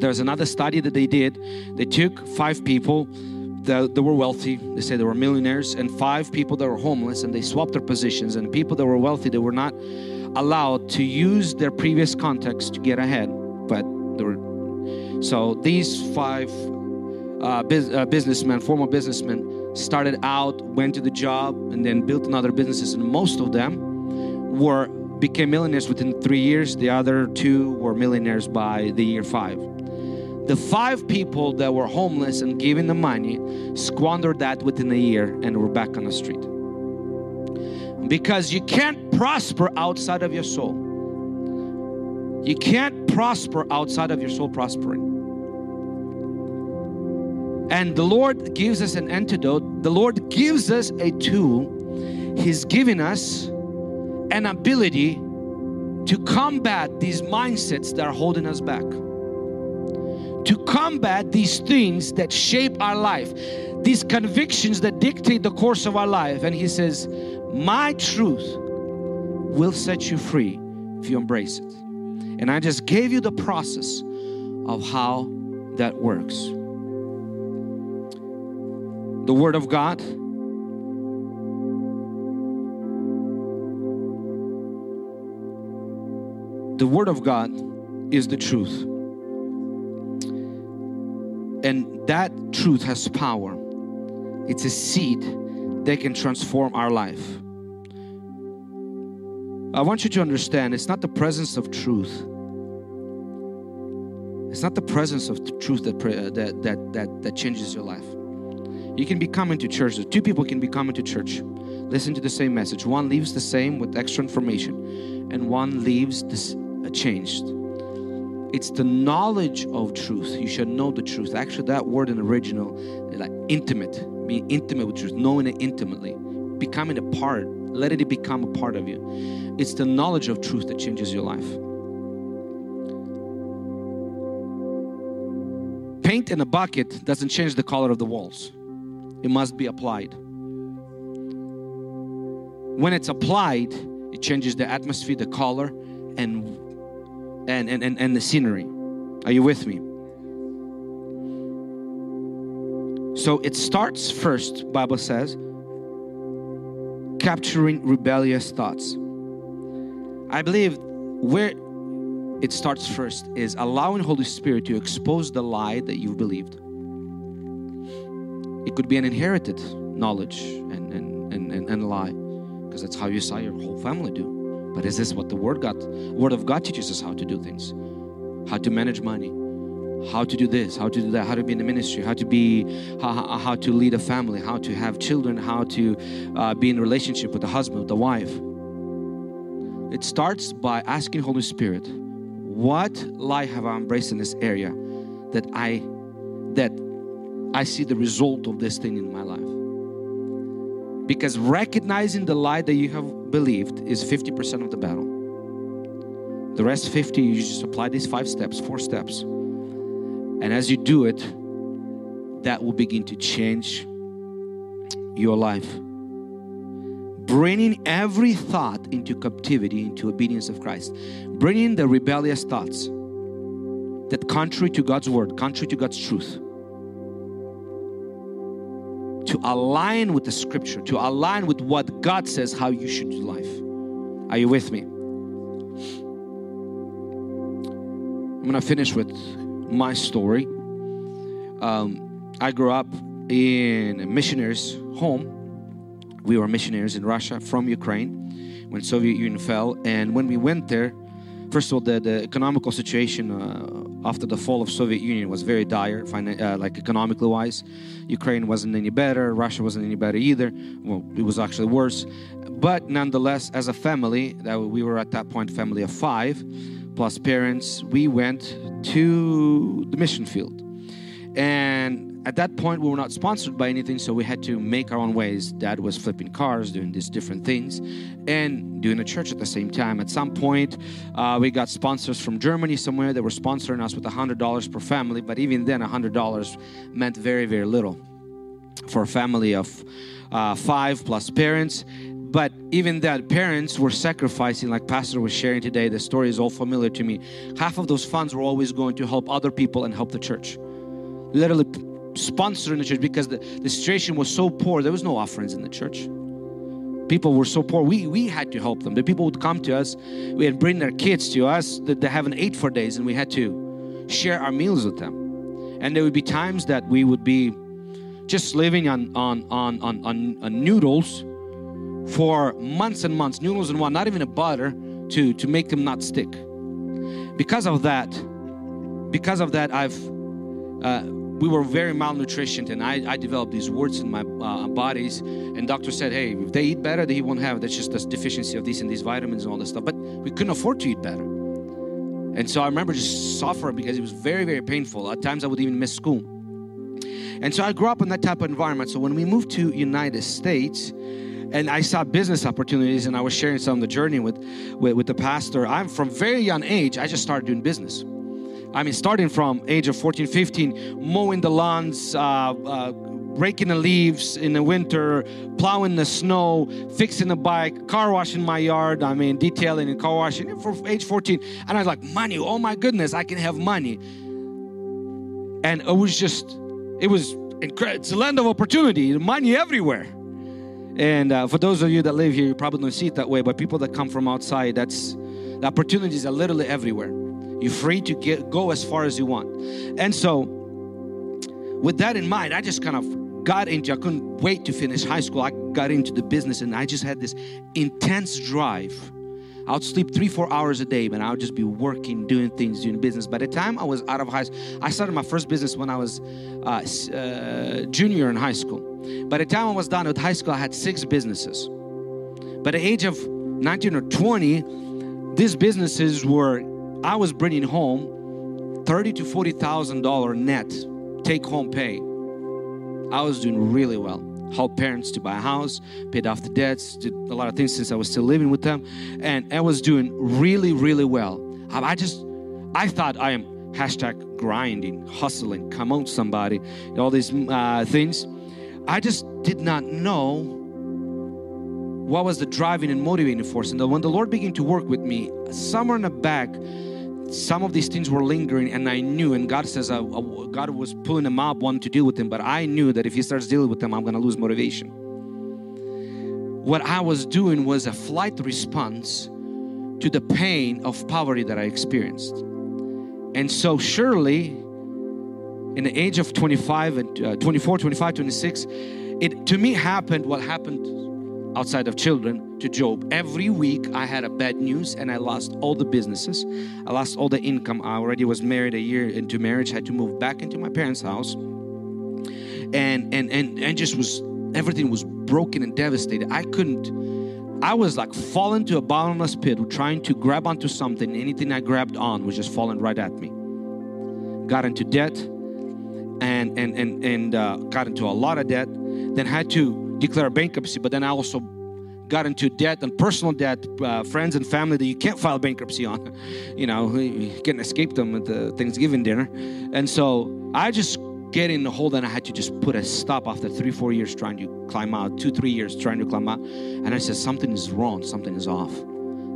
there's another study that they did. They took five people that, that were wealthy. They say they were millionaires, and five people that were homeless, and they swapped their positions. And people that were wealthy, they were not allowed to use their previous contacts to get ahead. They so these five uh, biz, uh, businessmen, former businessmen, started out, went to the job, and then built another businesses. And most of them were became millionaires within three years. The other two were millionaires by the year five. The five people that were homeless and giving the money squandered that within a year and were back on the street. Because you can't prosper outside of your soul. You can't prosper outside of your soul prospering. And the Lord gives us an antidote. The Lord gives us a tool. He's giving us an ability to combat these mindsets that are holding us back to combat these things that shape our life, these convictions that dictate the course of our life. And he says, My truth will set you free if you embrace it. And I just gave you the process of how that works. The Word of God. The Word of God is the truth. And that truth has power. It's a seed that can transform our life. I want you to understand it's not the presence of truth. It's not the presence of the truth that, that, that, that, that changes your life. You can be coming to church. Two people can be coming to church, listen to the same message. One leaves the same with extra information, and one leaves this uh, changed. It's the knowledge of truth. You should know the truth. Actually, that word in original, like intimate, being intimate with truth, knowing it intimately, becoming a part, let it become a part of you. It's the knowledge of truth that changes your life. Paint in a bucket doesn't change the color of the walls, it must be applied. When it's applied, it changes the atmosphere, the color, and and, and, and, and the scenery. Are you with me? So it starts first, Bible says, capturing rebellious thoughts. I believe where it starts first is allowing Holy Spirit to expose the lie that you've believed. It could be an inherited knowledge and, and, and, and, and lie because that's how you saw your whole family do. But is this what the Word God, Word of God teaches us how to do things? How to manage money, how to do this, how to do that, how to be in the ministry, how to be, how, how to lead a family, how to have children, how to uh, be in relationship with the husband, with the wife. It starts by asking Holy Spirit, what life have I embraced in this area that I that I see the result of this thing in my life. Because recognizing the lie that you have believed is 50% of the battle. The rest 50, you just apply these five steps, four steps. And as you do it, that will begin to change your life. Bringing every thought into captivity, into obedience of Christ. Bringing the rebellious thoughts that contrary to God's word, contrary to God's truth, to align with the scripture, to align with what God says how you should do life. Are you with me? I'm gonna finish with my story. Um, I grew up in a missionary's home. We were missionaries in Russia from Ukraine when Soviet Union fell, and when we went there, first of all, the, the economical situation uh, after the fall of Soviet Union was very dire, uh, like economically wise. Ukraine wasn't any better, Russia wasn't any better either. Well, it was actually worse. But nonetheless, as a family, that we were at that point family of five plus parents, we went to the mission field. And at that point, we were not sponsored by anything, so we had to make our own ways. Dad was flipping cars, doing these different things, and doing a church at the same time. At some point, uh, we got sponsors from Germany somewhere that were sponsoring us with $100 per family, but even then, $100 meant very, very little for a family of uh, five plus parents but even that parents were sacrificing like pastor was sharing today the story is all familiar to me. Half of those funds were always going to help other people and help the church. Literally sponsoring the church because the, the situation was so poor. There was no offerings in the church. People were so poor. We we had to help them. The people would come to us. We had bring their kids to us. That they haven't ate for days and we had to share our meals with them. And there would be times that we would be just living on on on on, on, on noodles for months and months, noodles and one, not even a butter to, to make them not stick. Because of that, because of that, I've uh, we were very malnutritioned, and I, I developed these warts in my uh, bodies. And doctor said, "Hey, if they eat better, they won't have. That's just a deficiency of these and these vitamins and all this stuff." But we couldn't afford to eat better, and so I remember just suffering because it was very, very painful. At times, I would even miss school. And so I grew up in that type of environment. So when we moved to United States, and I saw business opportunities and I was sharing some of the journey with, with, with the pastor. I'm from very young age, I just started doing business. I mean, starting from age of 14, 15, mowing the lawns, uh, uh, raking the leaves in the winter, plowing the snow, fixing the bike, car washing my yard. I mean, detailing and car washing for age 14. And I was like, money, oh my goodness, I can have money. And it was just, it was incredible. It's a land of opportunity, money everywhere. And uh, for those of you that live here, you probably don't see it that way, but people that come from outside, that's the opportunities are literally everywhere. You're free to get go as far as you want. And so, with that in mind, I just kind of got into, I couldn't wait to finish high school. I got into the business and I just had this intense drive I would sleep three, four hours a day, but I would just be working, doing things, doing business. By the time I was out of high school, I started my first business when I was uh, uh, junior in high school. By the time I was done with high school, I had six businesses. By the age of 19 or 20, these businesses were, I was bringing home 30 to $40,000 net take home pay. I was doing really well helped parents to buy a house, paid off the debts, did a lot of things since I was still living with them, and I was doing really, really well. I just, I thought I am hashtag grinding, hustling, come on somebody, all these uh, things. I just did not know what was the driving and motivating force. And when the Lord began to work with me, somewhere in the back, some of these things were lingering and i knew and god says uh, uh, god was pulling them up wanting to deal with them but i knew that if he starts dealing with them i'm going to lose motivation. What i was doing was a flight response to the pain of poverty that i experienced. And so surely in the age of 25 and uh, 24 25 26 it to me happened what happened outside of children to Job. Every week I had a bad news and I lost all the businesses. I lost all the income. I already was married a year into marriage, had to move back into my parents' house. And and and and just was everything was broken and devastated. I couldn't I was like falling to a bottomless pit trying to grab onto something. Anything I grabbed on was just falling right at me. Got into debt and and and and uh, got into a lot of debt. Then had to declare bankruptcy, but then I also got into debt and personal debt, uh, friends and family that you can't file bankruptcy on. You know, you can't escape them at the Thanksgiving dinner. And so I just get in the hole that I had to just put a stop after three, four years trying to climb out, two, three years trying to climb out. And I said, something is wrong, something is off,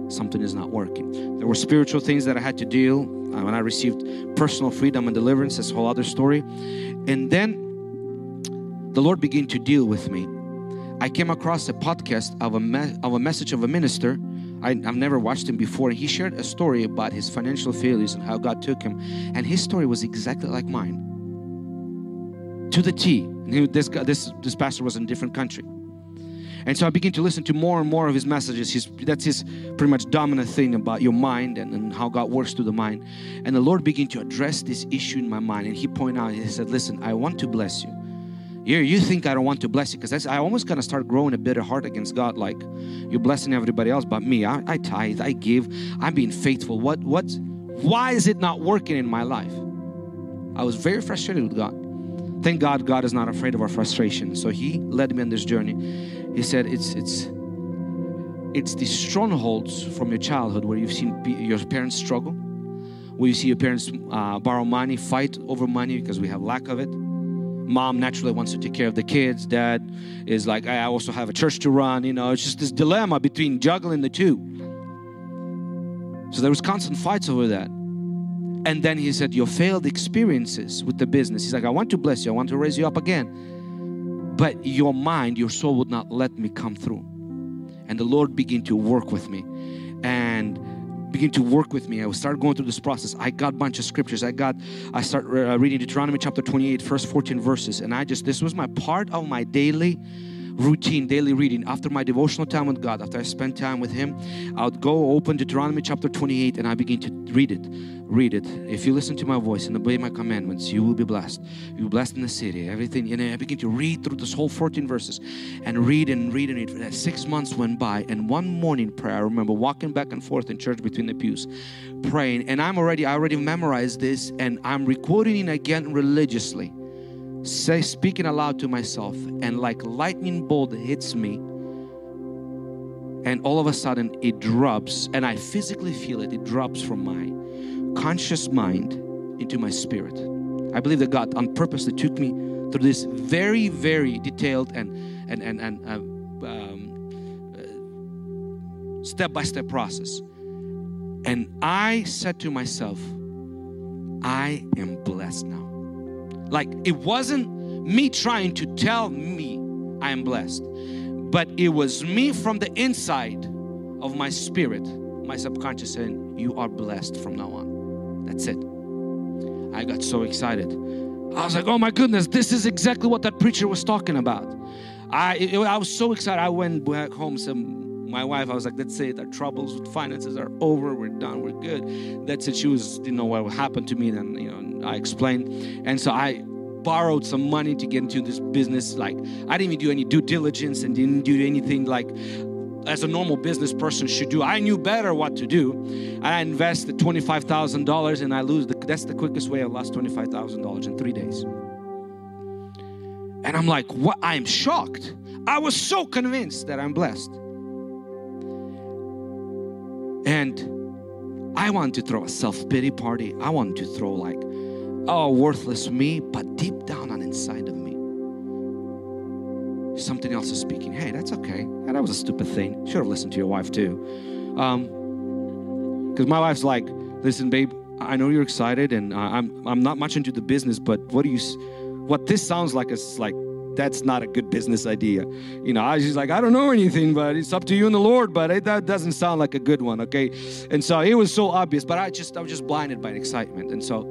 something is not working. There were spiritual things that I had to deal uh, when I received personal freedom and deliverance, this whole other story. And then the Lord began to deal with me I came across a podcast of a, me- of a message of a minister. I, have never watched him before. He shared a story about his financial failures and how God took him. And his story was exactly like mine to the T. This, guy, this, this pastor was in a different country. And so I began to listen to more and more of his messages. His, that's his pretty much dominant thing about your mind and, and how God works through the mind. And the Lord began to address this issue in my mind. And he pointed out, he said, Listen, I want to bless you. You, you think I don't want to bless you because I almost kind of start growing a bitter heart against God. Like you're blessing everybody else, but me, I, I tithe, I give, I'm being faithful. What, what, why is it not working in my life? I was very frustrated with God. Thank God, God is not afraid of our frustration. So He led me on this journey. He said, "It's it's it's the strongholds from your childhood where you've seen your parents struggle, where you see your parents uh, borrow money, fight over money because we have lack of it." Mom naturally wants to take care of the kids. Dad is like i also have a church to run you know. It's just this dilemma between juggling the two. So there was constant fights over that. And then he said your failed experiences with the business. He's like i want to bless you. I want to raise you up again. But your mind your soul would not let me come through. And the lord began to work with me. And begin to work with me. I started going through this process. I got a bunch of scriptures. I got, I start uh, reading Deuteronomy chapter 28, first 14 verses. And I just, this was my part of my daily routine, daily reading. After my devotional time with God, after I spent time with Him, I would go open Deuteronomy chapter 28 and I begin to read it. Read it. If you listen to my voice and obey my commandments, you will be blessed. You'll be blessed in the city. Everything. And I begin to read through this whole 14 verses and read and read and read. Six months went by, and one morning prayer, I remember walking back and forth in church between the pews, praying. And I'm already, I already memorized this, and I'm requoting it again religiously say speaking aloud to myself and like lightning bolt hits me and all of a sudden it drops and i physically feel it it drops from my conscious mind into my spirit. I believe that god on purpose took me through this very very detailed and and and, and uh, um, uh, step-by-step process. And i said to myself i am blessed now like it wasn't me trying to tell me I am blessed, but it was me from the inside of my spirit, my subconscious saying, You are blessed from now on. That's it. I got so excited. I was like, Oh my goodness, this is exactly what that preacher was talking about. I, it, I was so excited. I went back home. Some my wife, I was like, that's it. Our troubles with finances are over. We're done. We're good. That's it. She was, didn't know, what happened to me. Then, you know, I explained. And so I borrowed some money to get into this business. Like, I didn't even do any due diligence and didn't do anything like as a normal business person should do. I knew better what to do. I invested $25,000 and I lose. The, that's the quickest way I lost $25,000 in three days. And I'm like, what? I'm shocked. I was so convinced that I'm blessed. And I want to throw a self pity party. I want to throw like oh, worthless me, but deep down on inside of me, something else is speaking. Hey, that's okay. that was a stupid thing. Should have listened to your wife too. Because um, my wife's like, listen, babe, I know you're excited, and uh, I'm I'm not much into the business, but what do you, what this sounds like is like that's not a good business idea. You know, I was just like, I don't know anything, but it's up to you and the Lord. But it, that doesn't sound like a good one, okay? And so it was so obvious, but I just I was just blinded by excitement, and so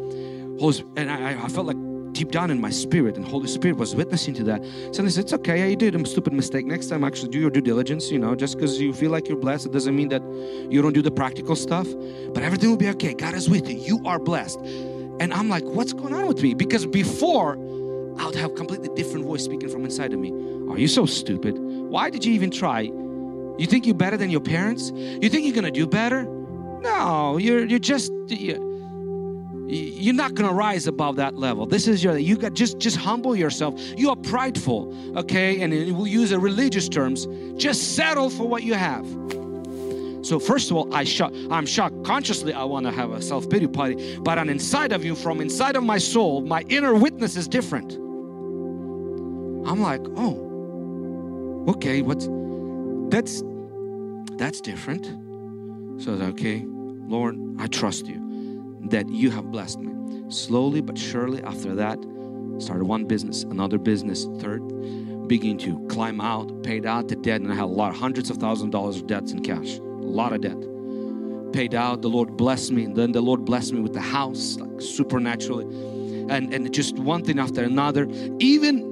and I, I felt like deep down in my spirit, and Holy Spirit was witnessing to that. So I said, It's okay, yeah, you did a stupid mistake. Next time, actually do your due diligence. You know, just because you feel like you're blessed, it doesn't mean that you don't do the practical stuff. But everything will be okay. God is with you. You are blessed. And I'm like, what's going on with me? Because before I would have completely different voice speaking from inside of me. Are you so stupid? Why did you even try? You think you're better than your parents? You think you're gonna do better? No, you're you're just you're not gonna rise above that level. This is your you got just just humble yourself. You are prideful, okay? And we'll use a religious terms. Just settle for what you have. So first of all, I shock, I'm shocked. Consciously, I want to have a self-pity party, but on inside of you, from inside of my soul, my inner witness is different. I'm like, oh, okay, what's that's that's different. So okay, Lord, I trust you that you have blessed me. Slowly but surely, after that, started one business, another business, third, begin to climb out, paid out the debt, and I had a lot, hundreds of thousands of dollars of debts in cash, lot of debt. Paid out, the Lord blessed me, and then the Lord blessed me with the house, like supernaturally, and and just one thing after another. Even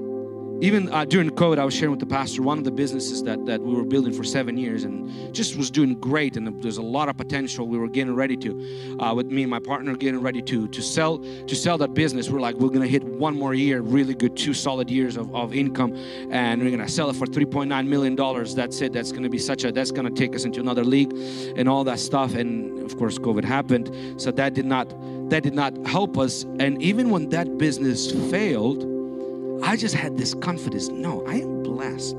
even uh, during COVID, I was sharing with the pastor one of the businesses that, that we were building for seven years and just was doing great. And there's a lot of potential. We were getting ready to, uh, with me and my partner, getting ready to to sell to sell that business. We're like, we're gonna hit one more year, really good, two solid years of, of income, and we're gonna sell it for 3.9 million dollars. That's it. That's gonna be such a. That's gonna take us into another league, and all that stuff. And of course, COVID happened, so that did not that did not help us. And even when that business failed I just had this confidence no, I am blessed.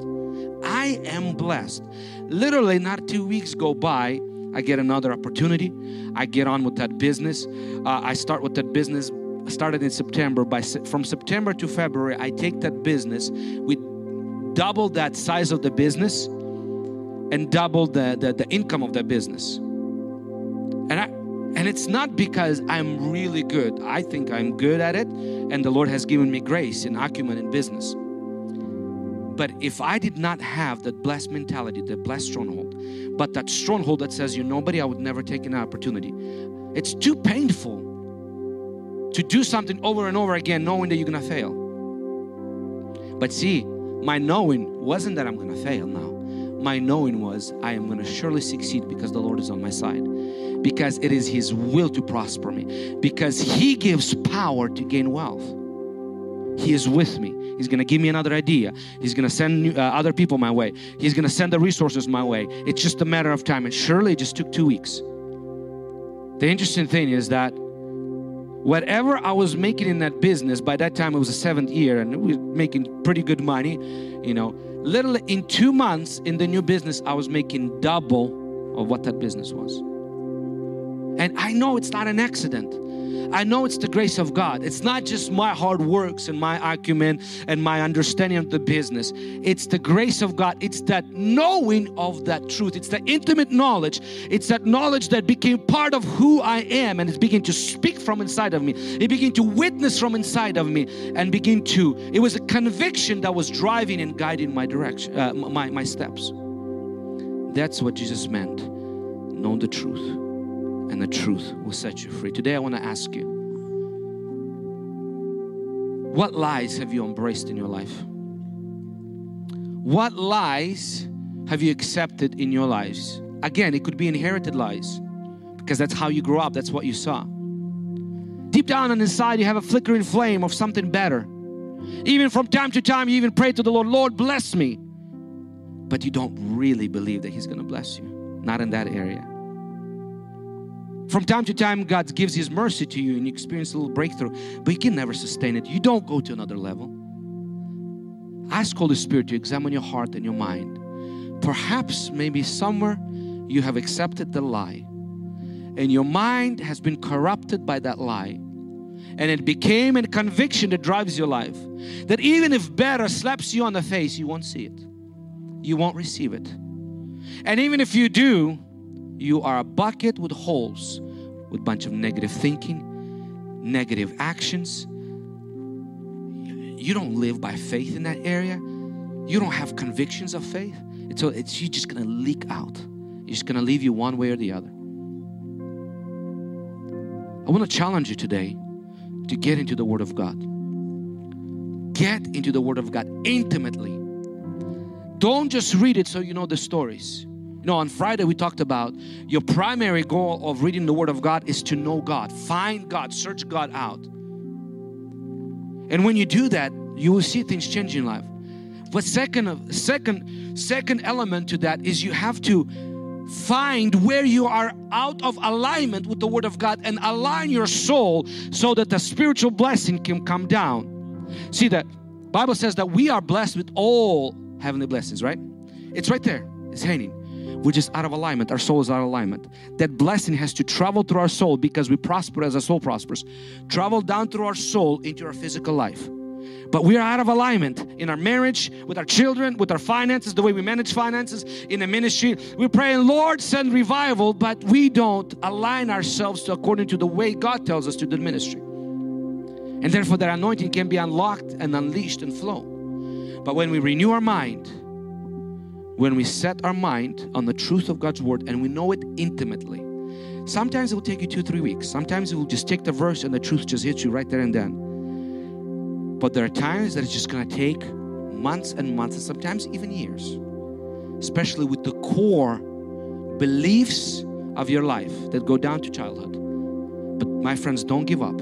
I am blessed. Literally, not two weeks go by, I get another opportunity. I get on with that business. Uh, I start with that business. Started in September. By from September to February, I take that business. We double that size of the business and double the, the, the income of the business. And I and it's not because I'm really good. I think I'm good at it, and the Lord has given me grace and acumen in business. But if I did not have that blessed mentality, that blessed stronghold, but that stronghold that says you're nobody, I would never take an opportunity. It's too painful to do something over and over again knowing that you're gonna fail. But see, my knowing wasn't that I'm gonna fail now. My knowing was I am gonna surely succeed because the Lord is on my side because it is His will to prosper me, because He gives power to gain wealth. He is with me. He's going to give me another idea. He's going to send new, uh, other people my way. He's going to send the resources my way. It's just a matter of time. And surely it just took two weeks. The interesting thing is that whatever I was making in that business, by that time it was the seventh year and we were making pretty good money, you know, literally in two months in the new business, I was making double of what that business was. And I know it's not an accident. I know it's the grace of God. It's not just my hard works and my acumen and my understanding of the business. It's the grace of God. It's that knowing of that truth. It's the intimate knowledge. It's that knowledge that became part of who I am and it began to speak from inside of me. It began to witness from inside of me and begin to, it was a conviction that was driving and guiding my direction, uh, my, my steps. That's what Jesus meant. Know the truth and the truth will set you free. Today, I want to ask you what lies have you embraced in your life? What lies have you accepted in your lives? Again, it could be inherited lies because that's how you grew up, that's what you saw. Deep down on inside, you have a flickering flame of something better. Even from time to time, you even pray to the Lord, Lord, bless me. But you don't really believe that He's going to bless you, not in that area. From time to time, God gives His mercy to you and you experience a little breakthrough, but you can never sustain it. You don't go to another level. Ask Holy Spirit to examine your heart and your mind. Perhaps, maybe somewhere you have accepted the lie, and your mind has been corrupted by that lie. And it became a conviction that drives your life. That even if better slaps you on the face, you won't see it. You won't receive it. And even if you do, you are a bucket with holes with a bunch of negative thinking, negative actions. You don't live by faith in that area. You don't have convictions of faith. It's, it's you're just gonna leak out. You're just gonna leave you one way or the other. I want to challenge you today to get into the Word of God. get into the Word of God intimately. Don't just read it so you know the stories. You know, on Friday we talked about your primary goal of reading the Word of God is to know God, find God, search God out. And when you do that, you will see things change in life. But second, second, second element to that is you have to find where you are out of alignment with the Word of God and align your soul so that the spiritual blessing can come down. See that Bible says that we are blessed with all heavenly blessings, right? It's right there. It's hanging. We're just out of alignment. Our soul is out of alignment. That blessing has to travel through our soul because we prosper as our soul prospers. Travel down through our soul into our physical life. But we are out of alignment in our marriage, with our children, with our finances, the way we manage finances, in the ministry. We're praying, Lord, send revival, but we don't align ourselves to according to the way God tells us to do ministry. And therefore, that anointing can be unlocked and unleashed and flow. But when we renew our mind, when we set our mind on the truth of God's word and we know it intimately, sometimes it will take you two, three weeks. Sometimes it will just take the verse and the truth just hits you right there and then. But there are times that it's just going to take months and months and sometimes even years, especially with the core beliefs of your life that go down to childhood. But my friends, don't give up.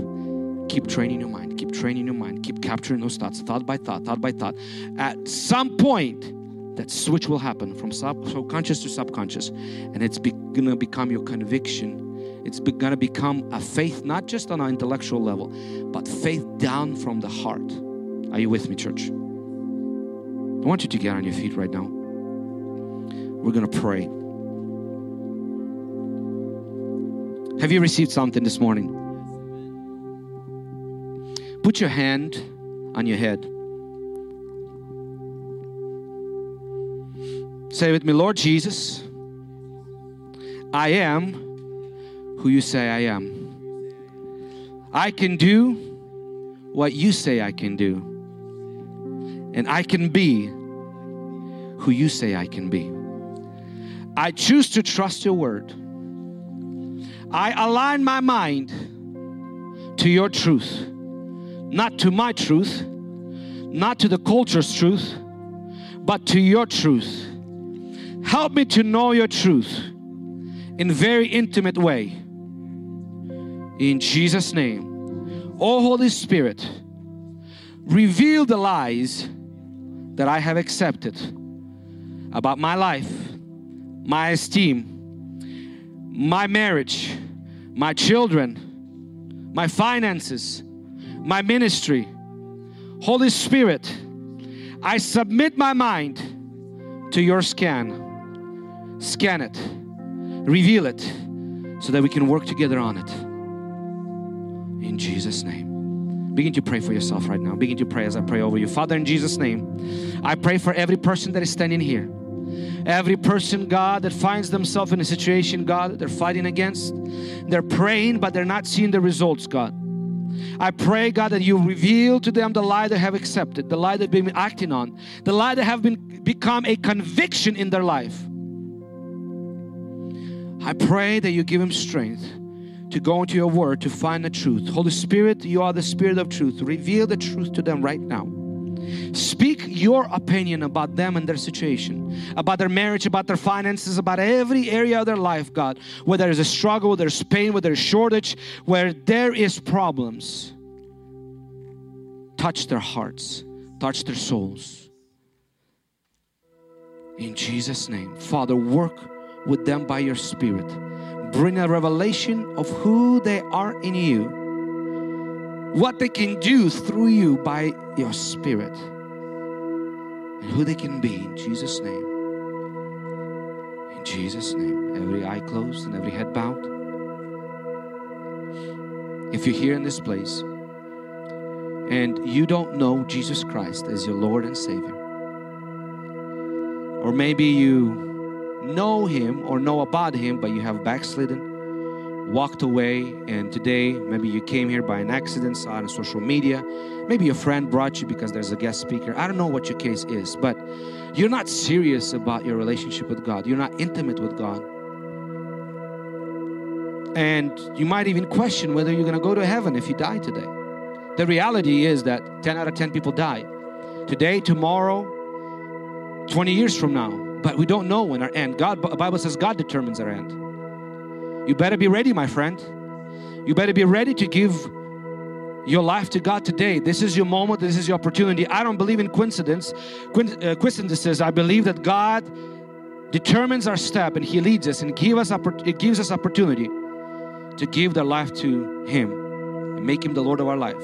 Keep training your mind, keep training your mind, keep capturing those thoughts, thought by thought, thought by thought. At some point, that switch will happen from sub- subconscious to subconscious, and it's be- gonna become your conviction it's going to become a faith, not just on an intellectual level, but faith down from the heart. Are you with me, church? I want you to get on your feet right now. We're to pray. Have you received something this morning? Put your hand on your head. Say with me, Lord Jesus, I am who you say I am. I can do what you say I can do. And I can be who you say I can be. I choose to trust your word. I align my mind to your truth, not to my truth, not to the culture's truth, but to your truth. Help me to know your truth in very intimate way in Jesus' name. Oh, Holy Spirit, reveal the lies that I have accepted about my life, my esteem, my marriage, my children, my finances, my ministry. Holy Spirit, I submit my mind to your scan. Scan it, reveal it, so that we can work together on it in Jesus' name. Begin to pray for yourself right now. Begin to pray as I pray over you. Father, in Jesus' name, I pray for every person that is standing here. Every person, God, that finds themselves in a situation, God, that they're fighting against. They're praying, but they're not seeing the results, God. I pray, God, that you reveal to them the lie they have accepted, the lie they've been acting on, the lie that have been become a conviction in their life. I pray that you give them strength to go into your word to find the truth. Holy Spirit, you are the Spirit of truth. Reveal the truth to them right now. Speak your opinion about them and their situation, about their marriage, about their finances, about every area of their life, God. Where there is a struggle, where there's pain, where there's shortage, where there is problems. Touch their hearts, touch their souls. In Jesus' name, Father, work with them by your Spirit bring a revelation of who they are in you, what they can do through you by your Spirit, and who they can be in Jesus' name. In Jesus' name, every eye closed and every head bowed. If you're here in this place and you don't know Jesus Christ as your Lord and Savior, or maybe you know Him or know about Him, but you have backslidden, walked away, and today maybe you came here by an accident, saw it on social media. Maybe a friend brought you because there's a guest speaker. I don't know what your case is, but you're not serious about your relationship with God. You're not intimate with God. And you might even question whether you're going to go to heaven if you die today. The reality is that 10 out of 10 people die. Today, tomorrow, 20 years from now. But we don't know when our end. God, the Bible says God determines our end. You better be ready, my friend. You better be ready to give your life to God today. This is your moment. This is your opportunity. I don't believe in coincidence. Uh, coincidences. I believe that God determines our step and He leads us and give us it gives us opportunity to give their life to Him and make Him the Lord of our life.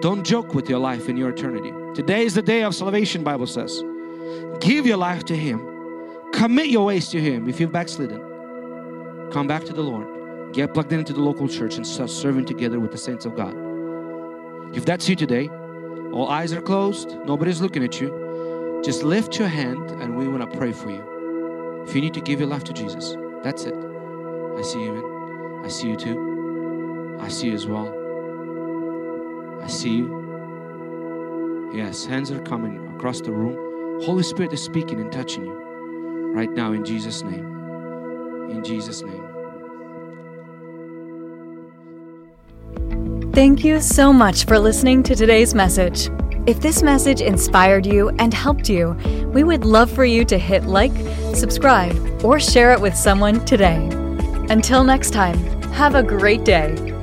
Don't joke with your life and your eternity. Today is the day of salvation, Bible says. Give your life to Him. Commit your ways to Him. If you've backslidden, come back to the Lord. Get plugged into the local church and start serving together with the saints of God. If that's you today, all eyes are closed, nobody's looking at you. Just lift your hand and we want to pray for you. If you need to give your life to Jesus, that's it. I see you, man. I see you too. I see you as well. I see you. Yes, hands are coming across the room. Holy Spirit is speaking and touching you right now in Jesus' name. In Jesus' name. Thank you so much for listening to today's message. If this message inspired you and helped you, we would love for you to hit like, subscribe, or share it with someone today. Until next time, have a great day.